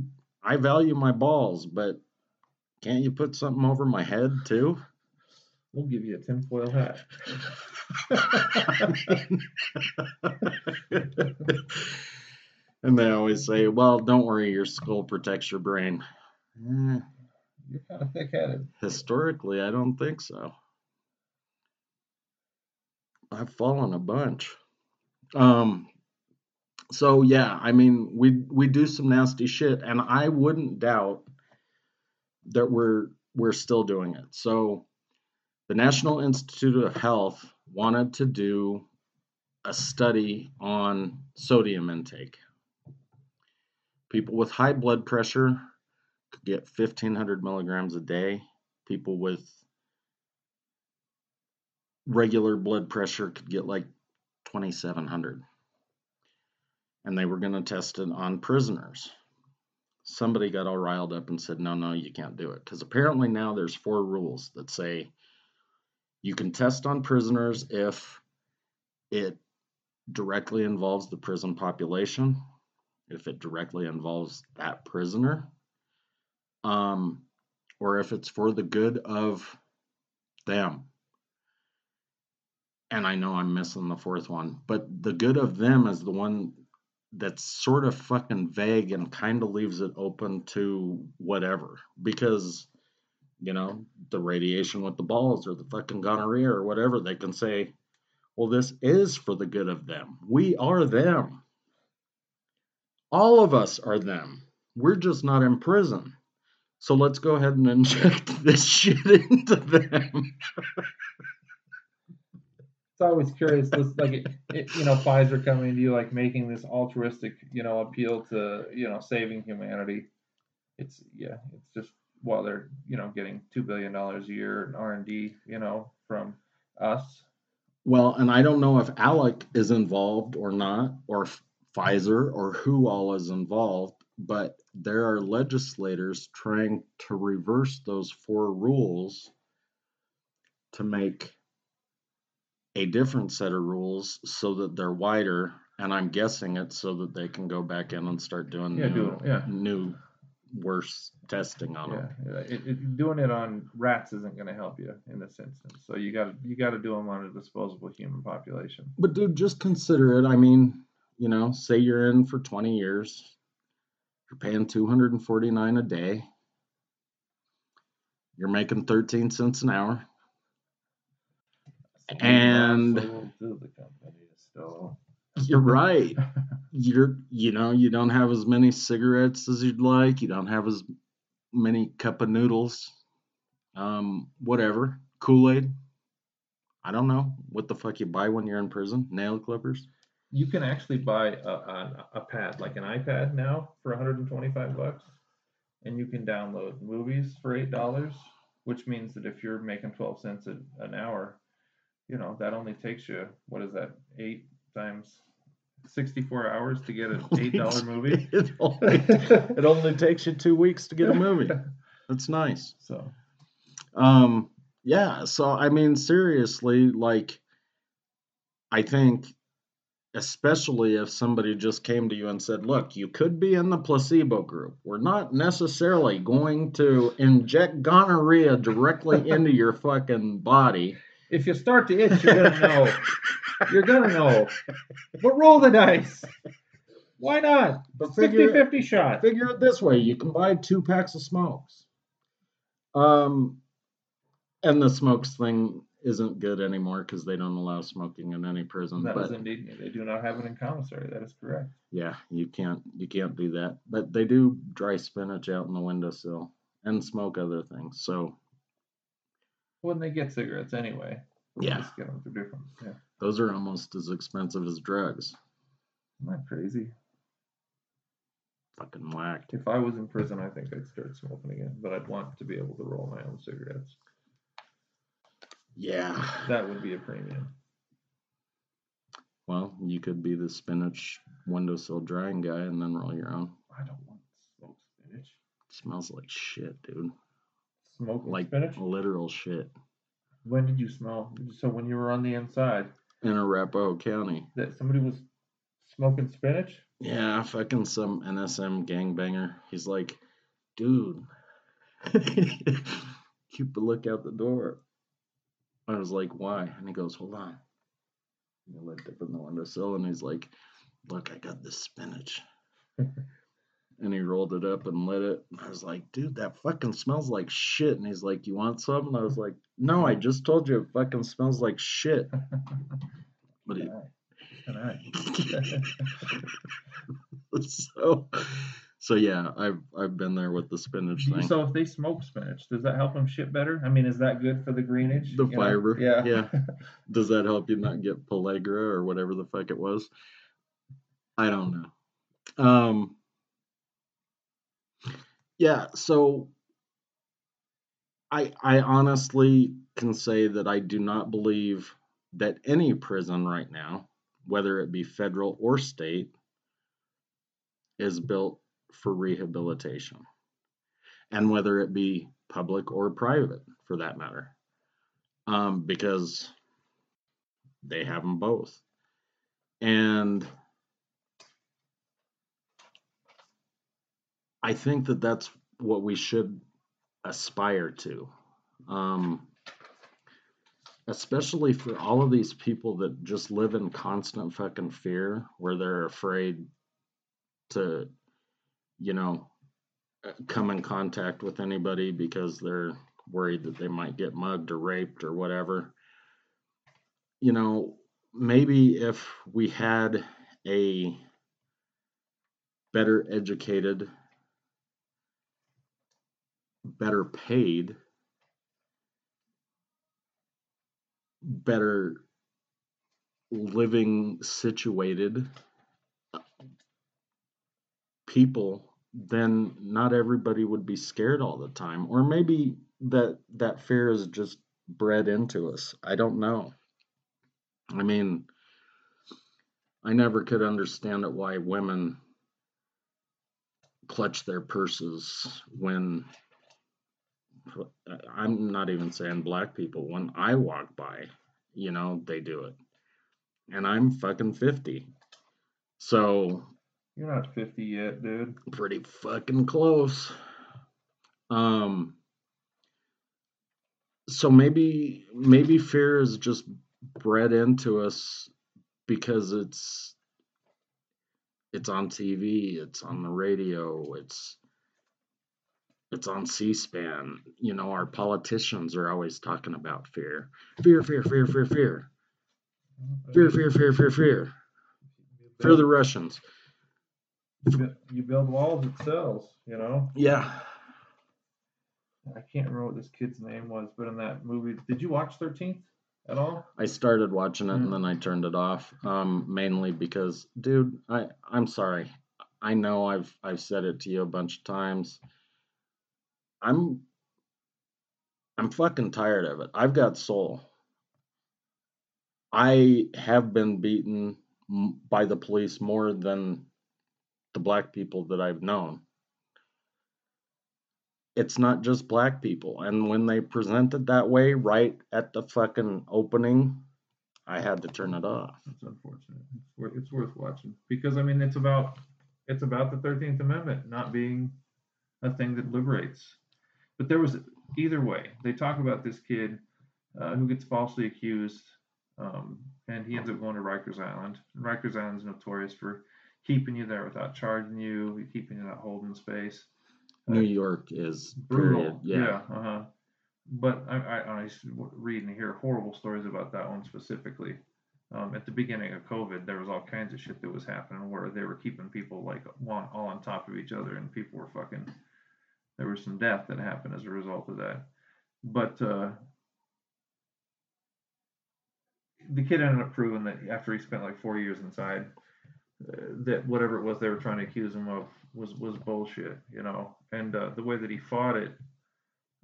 I value my balls, but can't you put something over my head too? We'll give you a tinfoil hat. [laughs] and they always say, well, don't worry, your skull protects your brain. Eh, You're kind of thick-headed. historically, I don't think so. I've fallen a bunch. Um, so yeah, I mean, we we do some nasty shit, and I wouldn't doubt that we're we're still doing it. So, the National Institute of Health wanted to do a study on sodium intake. People with high blood pressure could get 1500 milligrams a day. People with regular blood pressure could get like 2700 and they were going to test it on prisoners. Somebody got all riled up and said no no you can't do it. Because apparently now there's four rules that say you can test on prisoners if it directly involves the prison population if it directly involves that prisoner um, or if it's for the good of them. And I know I'm missing the fourth one, but the good of them is the one that's sort of fucking vague and kind of leaves it open to whatever. Because you know the radiation with the balls or the fucking gonorrhea or whatever they can say well this is for the good of them. We are them. All of us are them. We're just not in prison. So let's go ahead and [laughs] inject this shit into them [laughs] It's always curious. This like it, it, you know, Pfizer coming to you like making this altruistic, you know, appeal to you know saving humanity. It's yeah, it's just while they're you know getting two billion dollars a year in R and D, you know, from us. Well, and I don't know if Alec is involved or not, or Pfizer, or who all is involved, but there are legislators trying to reverse those four rules to make a different set of rules so that they're wider. And I'm guessing it's so that they can go back in and start doing Yeah, new, doing yeah. new worse testing on Yeah, them. It, it, doing it on rats isn't going to help you in this instance. So you got to you got to do them on a disposable human population. But dude, just consider it. I mean, you know, say you're in for 20 years, you're paying 249 a day, you're making 13 cents an hour. And-. You're right. You're you know you don't have as many cigarettes as you'd like. You don't have as many cup of noodles. Um, whatever. Kool Aid. I don't know what the fuck you buy when you're in prison. Nail clippers. You can actually buy a, a, a pad, like an iPad now for 125 bucks, and you can download movies for eight dollars, which means that if you're making 12 cents a, an hour, you know that only takes you what is that eight times 64 hours to get an [laughs] eight dollar movie. [laughs] it, only, [laughs] it only takes you two weeks to get a movie. That's nice. So Um, yeah. So I mean, seriously, like, I think, especially if somebody just came to you and said, "Look, you could be in the placebo group. We're not necessarily going to inject gonorrhea directly into your fucking body." If you start to itch, you're gonna know. You're gonna know. But roll the dice. Why not? But 50 figure, 50 shot. figure it this way: you can buy two packs of smokes. Um, and the smokes thing isn't good anymore because they don't allow smoking in any prison. That but is indeed. They do not have it in commissary. That is correct. yeah, you can't you can't do that. But they do dry spinach out in the windowsill and smoke other things. So When they get cigarettes anyway. Yeah. Just get them different. Yeah. those are almost as expensive as drugs. Isn't that crazy? Fucking whacked. If I was in prison, I think I'd start smoking again. But I'd want to be able to roll my own cigarettes. Yeah. That would be a premium. Well, you could be the spinach windowsill drying guy and then roll your own. I don't want smoked spinach. smells like shit, dude. Smoked Like spinach? literal shit. When did you smell? So when you were on the inside, In Arapahoe County. that somebody was smoking spinach? Yeah, fucking some NSM gangbanger. He's like, dude, [laughs] keep a look out the door. I was like, why? And he goes, hold on. And I looked up in the windowsill and he's like, look, I got this spinach. [laughs] and he rolled it up and lit it. And I was like, dude, that fucking smells like shit. And he's like, you want some? And I was like, no, I just told you it fucking smells like shit. [laughs] But he, Can I? [laughs] so so yeah i've i've been there with the spinach thing So if they smoke spinach, does that help them shit better? I mean, is that good for the greenage? The you know? fiber, Yeah. yeah. [laughs] does that help you not get pellagra or whatever the fuck it was i don't know um yeah so i i honestly can say that i do not believe that any prison right now whether it be federal or state is built for rehabilitation and whether it be public or private for that matter um, because they have them both and i think that that's what we should aspire to. Um, especially for all of these people that just live in constant fucking fear where they're afraid to you know come in contact with anybody because they're worried that they might get mugged or raped or whatever. You know maybe if we had a better educated better paid better living situated uh, people then not everybody would be scared all the time. Or maybe that that fear is just bred into us. I don't know. I mean i never could understand it why women clutch their purses when i'm not even saying black people when i walk by you know they do it and i'm fucking 50 so You're not 50 yet, dude. pretty fucking close. Um so maybe maybe fear is just bred into us because it's it's on TV, it's on the radio, it's it's on C-SPAN. You know, our politicians are always talking about fear. Fear, fear, fear, fear, fear. Fear, fear, fear, fear, fear. Fear the Russians. You build walls, it sells. You know. Yeah. I can't remember what this kid's name was, but in that movie, did you watch Thirteenth at all? I started watching it Mm. and then I turned it off. Um, mainly because, dude, I I'm sorry. I know I've I've said it to you a bunch of times. I'm I'm fucking tired of it. I've got soul. I have been beaten by the police more than the black people that I've known. It's not just black people. And when they present it that way right at the fucking opening, I had to turn it off. It's unfortunate. It's worth, it's worth watching because I mean it's about it's about the Thirteenth Amendment not being a thing that liberates. But there was either way. They talk about this kid uh, who gets falsely accused, um, and he ends up going to Rikers Island. And Rikers Island is notorious for keeping you there without charging you, keeping you not holding space. New York is brutal. period. Yeah. Yeah. uh huh. But I, I, I read and hear horrible stories about that one specifically. Um, at the beginning of COVID, there was all kinds of shit that was happening where they were keeping people like one all on top of each other, and people were fucking. There was some death that happened as a result of that. But uh, the kid ended up proving that after he spent like four years inside, uh, that whatever it was they were trying to accuse him of was was bullshit, you know. And uh, the way that he fought it,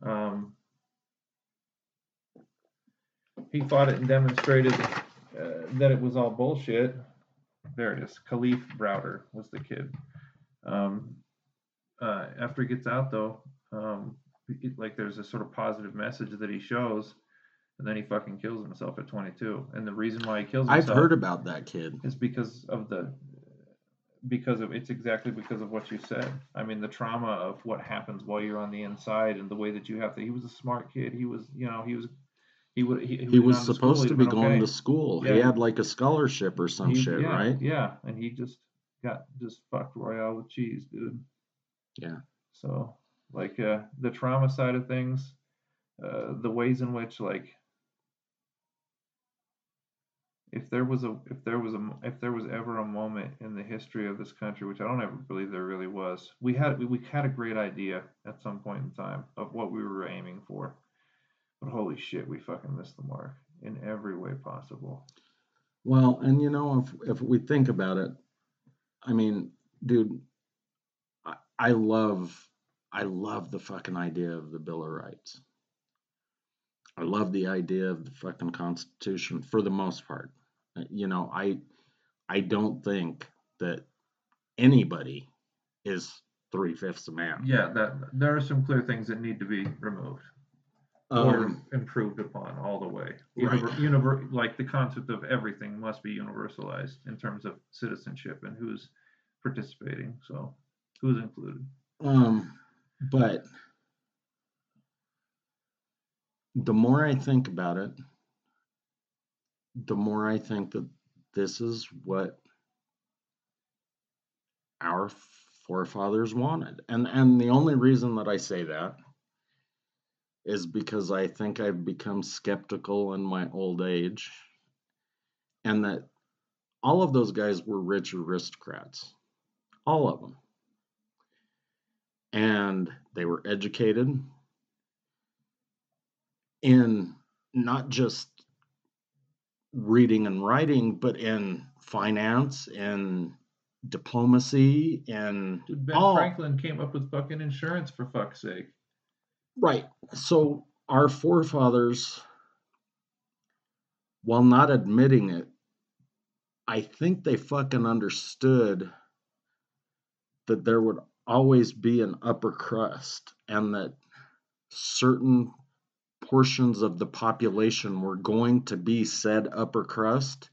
um, he fought it and demonstrated uh, that it was all bullshit. There it is. Kalief Browder was the kid. Um, uh, after he gets out, though, um, it- like there's a sort of positive message that he shows, and then he fucking kills himself at 22. And the reason why he kills himself, I've heard about that kid. is because of the because of it's exactly because of what you said. I mean, the trauma of what happens while you're on the inside and the way that you have to. He was a smart kid. He was, you know, he was he would he, He was gone to supposed to be going okay. to school. He had like a scholarship or some He- shit, yeah, right? Yeah, and he just got just fucked royale with cheese, dude. Yeah. So like uh, the trauma side of things, uh, the ways in which like if there was a if there was a if there was ever a moment in the history of this country, which I don't ever believe there really was, we had we, we had a great idea at some point in time of what we were aiming for, but holy shit, we fucking missed the mark in every way possible. Well, and you know, if if we think about it, I mean, dude, I, love I love the fucking idea of the Bill of Rights. I love the idea of the fucking Constitution for the most part. Uh, You know, I I don't think that anybody is three fifths a man. Yeah, that there are some clear things that need to be removed. Um, or improved upon all the way. Right. Univer- univer- like the concept of everything must be universalized in terms of citizenship and who's participating. So, who's included? Um, but the more I think about it, the more I think that this is what our forefathers wanted. And and the only reason that I say that is because I think I've become skeptical in my old age and that all of those guys were rich aristocrats. All of them and they were educated in not just reading and writing, but in finance and diplomacy and Dude, Ben all. Franklin came up with fucking insurance for fuck's sake. Right. So our forefathers, while not admitting it, I think they fucking understood that there would always be an upper crust and that certain portions of the population were going to be said upper crust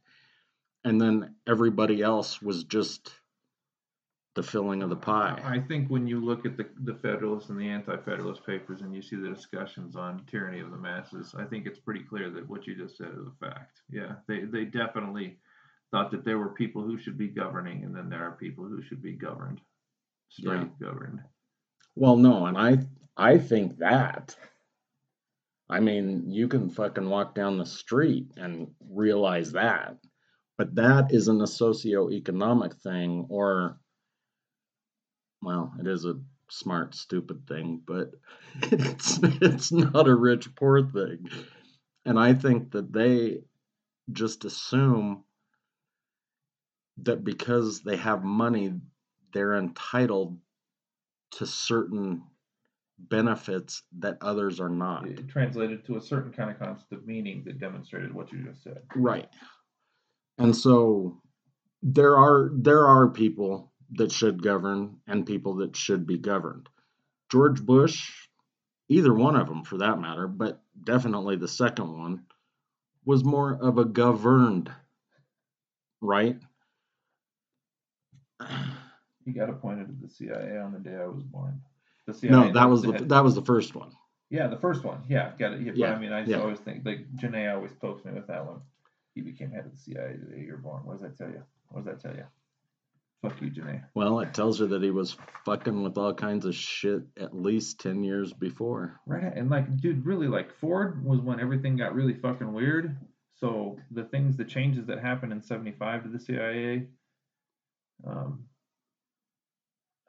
and then everybody else was just the filling of the pie. I think when you look at the, the Federalist and the Anti-Federalist papers and you see the discussions on tyranny of the masses, I think it's pretty clear that what you just said is a fact. Yeah, they they definitely thought that there were people who should be governing, and then there are people who should be governed, straight governed. Well, no, and I I think that. I mean, you can fucking walk down the street and realize that. But that isn't a socioeconomic thing, or, well, it is a smart, stupid thing, but [laughs] it's, it's not a rich, poor thing. And I think that they just assume that because they have money, they're entitled to certain benefits that others are not. It translated to a certain kind of concept of meaning that demonstrated what you just said. Right. And so there are there are people that should govern and people that should be governed. George Bush, either one of them for that matter, but definitely the second one was more of a governed, right? He got appointed to the CIA on the day I was born. The CIA No, that was the had- that was the first one. Yeah, the first one. Yeah, got it. Yeah, but Yeah, I mean, I yeah. always think like Janae always pokes me with that one. He became head of the CIA the day you're born. What does that tell you? What does that tell you? Fuck you, Janae. Well, it tells her that he was fucking with all kinds of shit at least 10 years before. Right, and like, dude, really, like Ford was when everything got really fucking weird. So the things, the changes that happened in '75 to the CIA, um,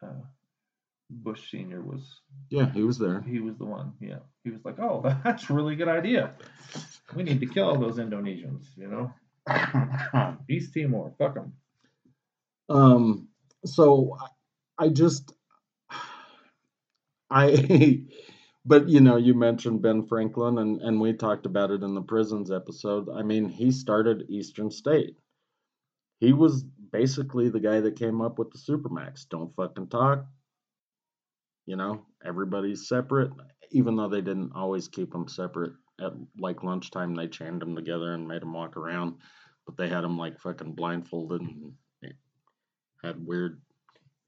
uh, Bush Senior was Yeah, he was there. he was the one. Yeah, he was like, oh, [laughs] that's a really good idea. We need to kill all those Indonesians, you know. [laughs] East Timor, fuck them. Um, so I I just I [laughs] but you know, you mentioned Ben Franklin and and we talked about it in the prisons episode. I mean, he started Eastern State. He was basically the guy that came up with the supermax. Don't fucking talk. You know, everybody's separate, even though they didn't always keep them separate. At like lunchtime, they chained them together and made them walk around, but they had them like fucking blindfolded and had weird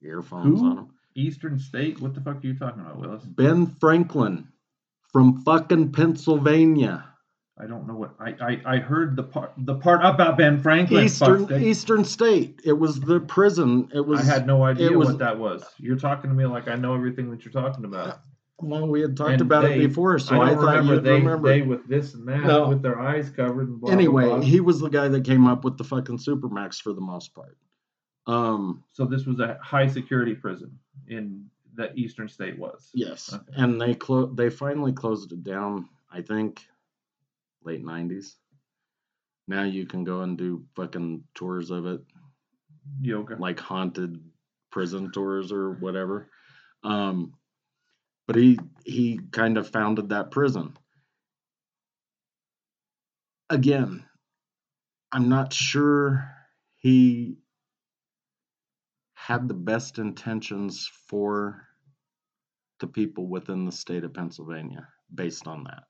earphones Who? on them. Eastern State. What the fuck are you talking about, Willis? Ben Franklin from fucking Pennsylvania. I don't know what I I, I heard the part the part about Ben Franklin. Eastern. Eastern State. It was the prison. It was I had no idea was- what that was. You're talking to me like I know everything that you're talking about. well, we had talked And about they- it before, so I I, thought remember you'd they remember. they with this and that No. with their eyes covered and blah, blah, anyway, blah. he was the guy that came up with the fucking supermax for the most part. Um, So this was a high security prison in that Eastern State was. yes, Okay. and they clo- they finally closed it down. I think late '90s. Now you can go and do fucking tours of it. Yoga. like haunted prison tours or whatever. Um, but he he kind of founded that prison. Again, I'm not sure he had the best intentions for the people within the state of Pennsylvania based on that.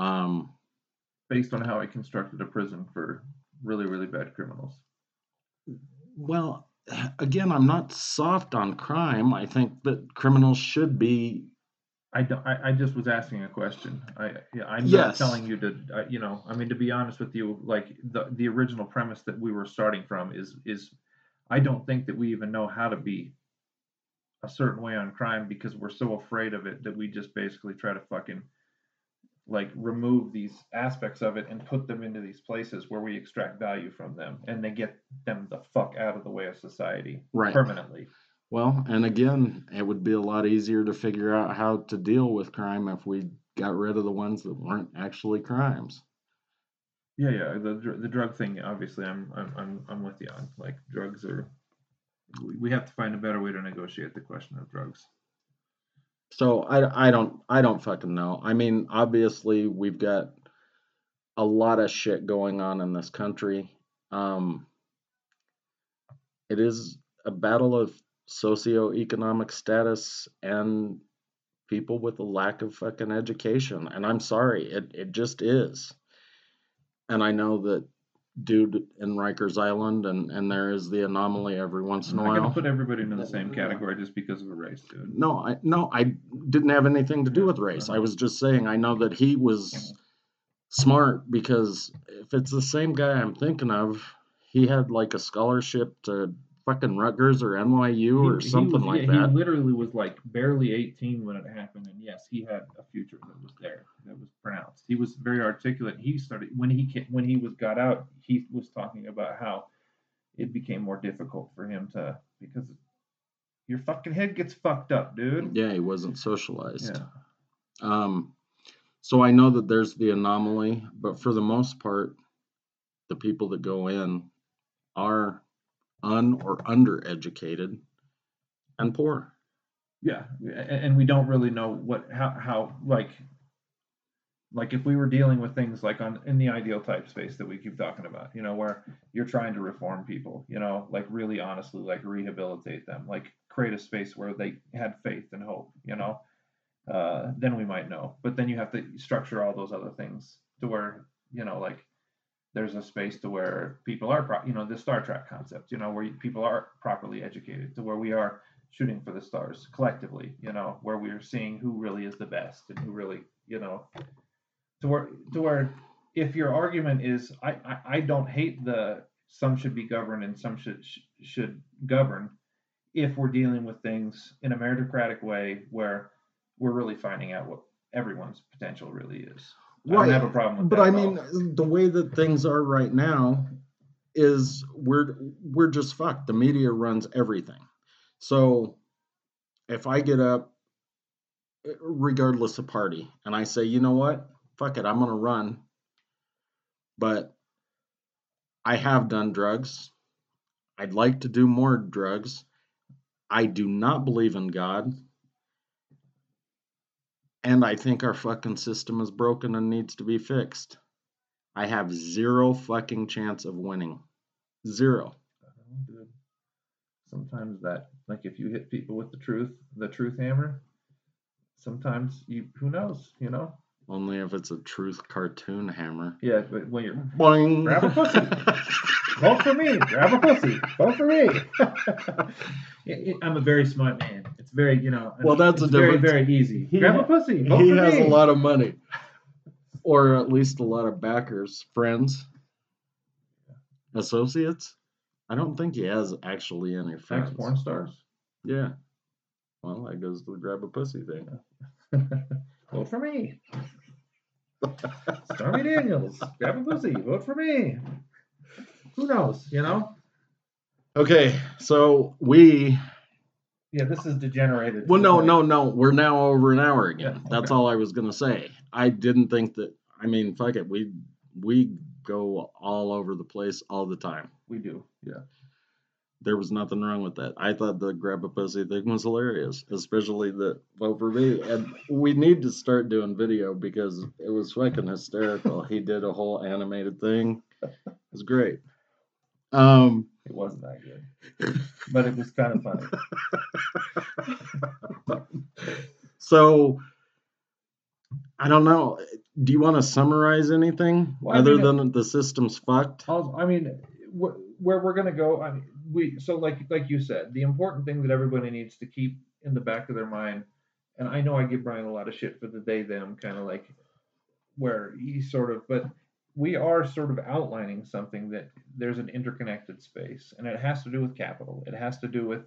Um, based on how he constructed a prison for really, really bad criminals. Well, again, I'm not soft on crime. I think that criminals should be. I, don't, I, I just was asking a question. I yeah, I'm Yes. not telling you to uh, you know I mean to be honest with you like the the original premise that we were starting from is is I don't think that we even know how to be a certain way on crime because we're so afraid of it that we just basically try to fucking like remove these aspects of it and put them into these places where we extract value from them and they get them the fuck out of the way of society Right. permanently. Well, and again, it would be a lot easier to figure out how to deal with crime if we got rid of the ones that weren't actually crimes. Yeah, yeah. The the drug thing, obviously, I'm I'm I'm I'm with you on. Like drugs are, we- we have to find a better way to negotiate the question of drugs. So I, I don't I don't fucking know. I mean, obviously we've got a lot of shit going on in this country. Um, it is a battle of socioeconomic status and people with a lack of fucking education. And I'm sorry, it, it just is. And I know that dude in Rikers Island and, and there is the anomaly every once in a gonna while. put everybody into the same category just because of a race, dude. No, I no, I didn't have anything to do with race. I Uh-huh. was just saying I know that he was smart because if it's the same guy I'm thinking of, he had like a scholarship to fucking Rutgers or NYU or He- he something was- like yeah, that. He literally was like barely 18 when it happened, and yes, he had a future that was there, that was pronounced. He was very articulate. He started when he ca- when he was got out. He was talking about how it became more difficult for him to because your fucking head gets fucked up, dude. Yeah, he wasn't socialized. Yeah. Um, so I know that there's the anomaly, but for the most part, the people that go in are un or undereducated and poor. Yeah, and we don't really know what how how like like if we were dealing with things like on in the ideal type space that we keep talking about, you know, where you're trying to reform people, you know, like really honestly, like rehabilitate them, like create a space where they had faith and hope, you know, uh, then we might know. But then you have to structure all those other things to where you know, like there's a space to where people are, pro- you know, the Star Trek concept, you know, where people are properly educated, to where we are shooting for the stars collectively, you know, where we're seeing who really is the best and who really, you know, to where to where if your argument is I I, I don't hate the some should be governed and some should should govern if we're dealing with things in a meritocratic way where we're really finding out what everyone's potential really is. I don't have a problem with but that. I mean, all. the way that things are right now is we're we're just fucked. The media runs everything. So if I get up, eh, regardless of party, and I say, you know what, fuck it, I'm gonna run, but I have done drugs. I'd like to do more drugs. I do not believe in God. And I think our fucking system is broken and needs to be fixed. I have zero fucking chance of winning. Zero. I don't know, dude. Sometimes that, like, if you hit people with the truth, the truth hammer, sometimes you, who knows, you know? Only if it's a truth cartoon hammer. Yeah, but when you're Boing. [laughs] Grab a pussy. vote for me, grab a pussy, vote for me. [laughs] It- it- I'm a very smart man. It's very, you know, Well, that's a very, very easy. He grab a pussy, vote he for has me. a lot of money. Or at least a lot of backers, friends, associates. I don't think he has actually any Ex friends. porn stars. Yeah. Well, that goes to the grab a pussy thing. [laughs] vote for me. Stormy Daniels, grab a pussy, vote for me. Who knows, you know? Okay, so we Yeah, this is degenerated. Well, no, no, no. We're now over an hour again. Yeah, That's all I was gonna say. I didn't think that. I mean, fuck it. We we go all over the place all the time. We do, yeah. There was nothing wrong with that. I thought the grab a pussy thing was hilarious, especially the vote for me. And we need to start doing video because it was fucking hysterical. he did a whole animated thing. It was great. Um, It wasn't that good, but it was kind of funny. [laughs] so I don't know. Do you want to summarize anything Well, I other mean, than the system's fucked? I mean, wh- where we're gonna go, I mean, we so like like you said, the important thing that everybody needs to keep in the back of their mind, and I know I give Brian a lot of shit for the they them kind of like where he sort of, but we are sort of outlining something that there's an interconnected space, and it has to do with capital. It has to do with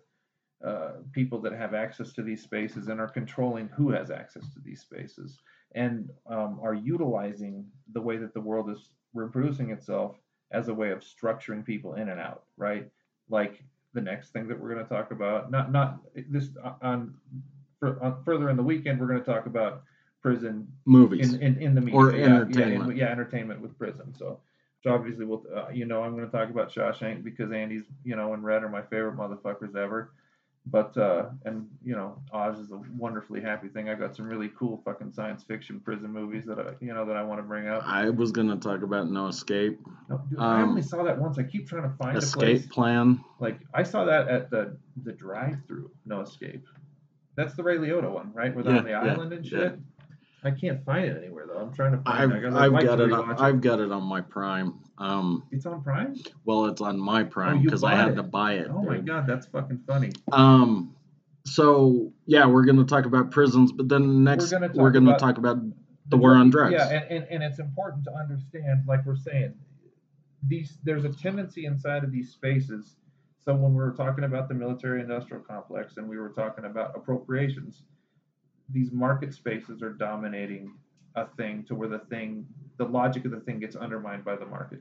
uh, people that have access to these spaces and are controlling who has access to these spaces and um, are utilizing the way that the world is reproducing itself as a way of structuring people in and out, right? Like the next thing that we're going to talk about, not not this on, for, on further in the weekend, we're going to talk about prison Movies. in, in, in the media Or yeah, yeah, in- entertainment. yeah, entertainment with prison. So, so obviously we'll, uh, you know, I'm going to talk about Shawshank because Andy's, you know, and Red are my favorite motherfuckers ever. But uh, and you know, Oz is a wonderfully happy thing. I got some really cool fucking science fiction prison movies that I, you know, that I want to bring up. I was gonna talk about No Escape, No, dude, I um, only saw that once. I keep trying to find a Escape place. Plan. Like I saw that at the the drive-through. No Escape. That's the Ray Liotta one, right? Where they're on the Yeah, yeah, island and yeah. I can't find it anywhere though. I'm trying to find I've it. I've like got it. On, I've got it on my Prime. Um, It's on Prime. well, it's on my Prime you because I had it? to buy it. Oh my god, that's fucking funny. Um, so yeah, we're gonna talk about prisons, but then next we're gonna we're gonna about talk about the war on drugs. Yeah, and, and, and it's important to understand, like we're saying, these there's a tendency inside of these spaces So when we were talking about the military industrial complex and we were talking about appropriations, these market spaces are dominating a thing to where the thing, the logic of the thing gets undermined by the market.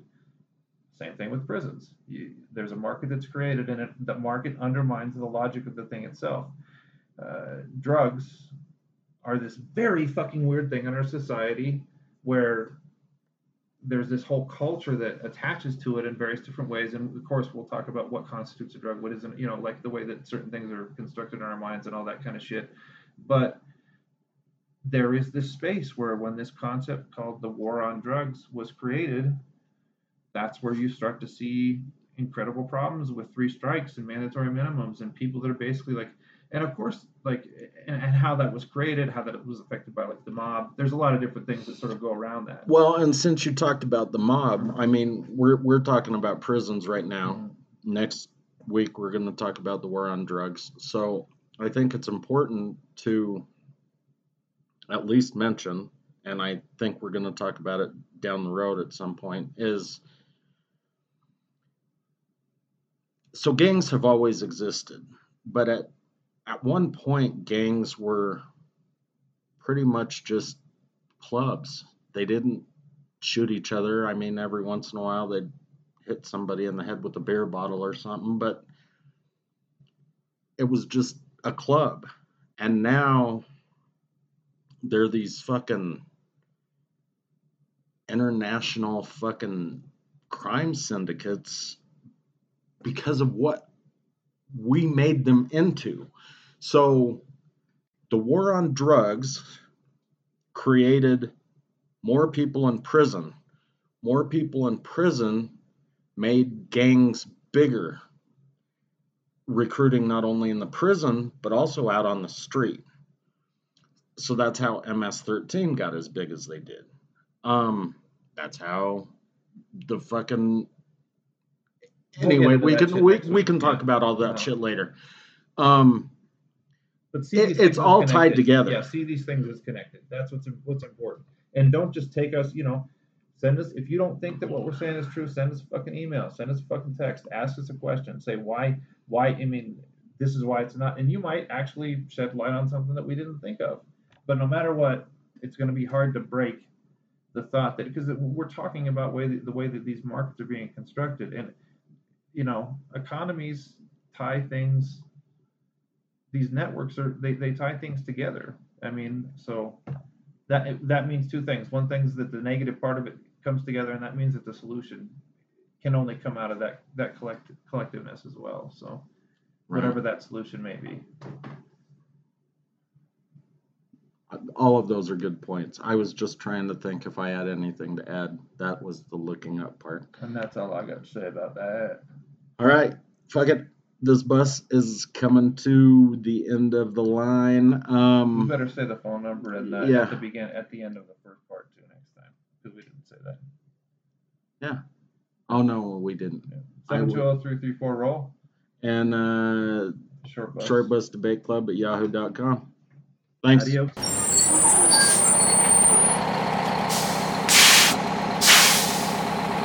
Same thing with prisons. You, there's a market that's created, and it, the market undermines the logic of the thing itself. Uh, drugs are this very fucking weird thing in our society where there's this whole culture that attaches to it in various different ways. And of course, we'll talk about what constitutes a drug, what isn't, you know, like the way that certain things are constructed in our minds and all that kind of shit. But there is this space where when this concept called the war on drugs was created, that's where you start to see incredible problems with three strikes and mandatory minimums and people that are basically like and of course like and, and, how that was created how that was affected by like the mob. There's a lot of different things that sort of go around that. Well and since you talked about the mob i mean we're we're talking about prisons right now. Mm-hmm. next week we're going to talk about the war on drugs. So i think it's important to at least mention and i think we're going to talk about it down the road at some point is so gangs have always existed but at at one point gangs were pretty much just clubs. They didn't shoot each other. I mean, every once in a while they'd hit somebody in the head with a beer bottle or something, but it was just a club. And now they're these fucking international fucking crime syndicates because of what we made them into. So the war on drugs created more people in prison. More people in prison made gangs bigger, recruiting not only in the prison, but also out on the street. So that's how MS 13 got as big as they did. Um, that's how the fucking. Anyway, we can we, we can talk about all that shit later. Um, but see, it, it's all tied together. Yeah, see these things as connected. That's what's what's important. And don't just take us, you know, send us if you don't think that what we're saying is true, send us a fucking email, send us a fucking text, ask us a question, say why why I mean this is why it's not and you might actually shed light on something that we didn't think of. But no matter what, it's going to be hard to break the thought that because we're talking about way the way that these markets are being constructed and you know economies tie things these networks are they, they tie things together. I mean, so that that means two things. One thing is that the negative part of it comes together, and that means that the solution can only come out of that that collect, collectiveness as well. So whatever that solution may be. All of those are good points. I was just trying to think if I had anything to add. That was the looking up part. And that's all I got to say about that. All right. Fuck it this bus is coming to the end of the line. Um, you better say the phone number and the, yeah. at the begin at the end of the first part too next time because we didn't say that. Yeah. Oh no, we didn't. Seven two zero three three four roll. And uh, short bus. short bus debate club at yahoo.com. Thanks. Adios.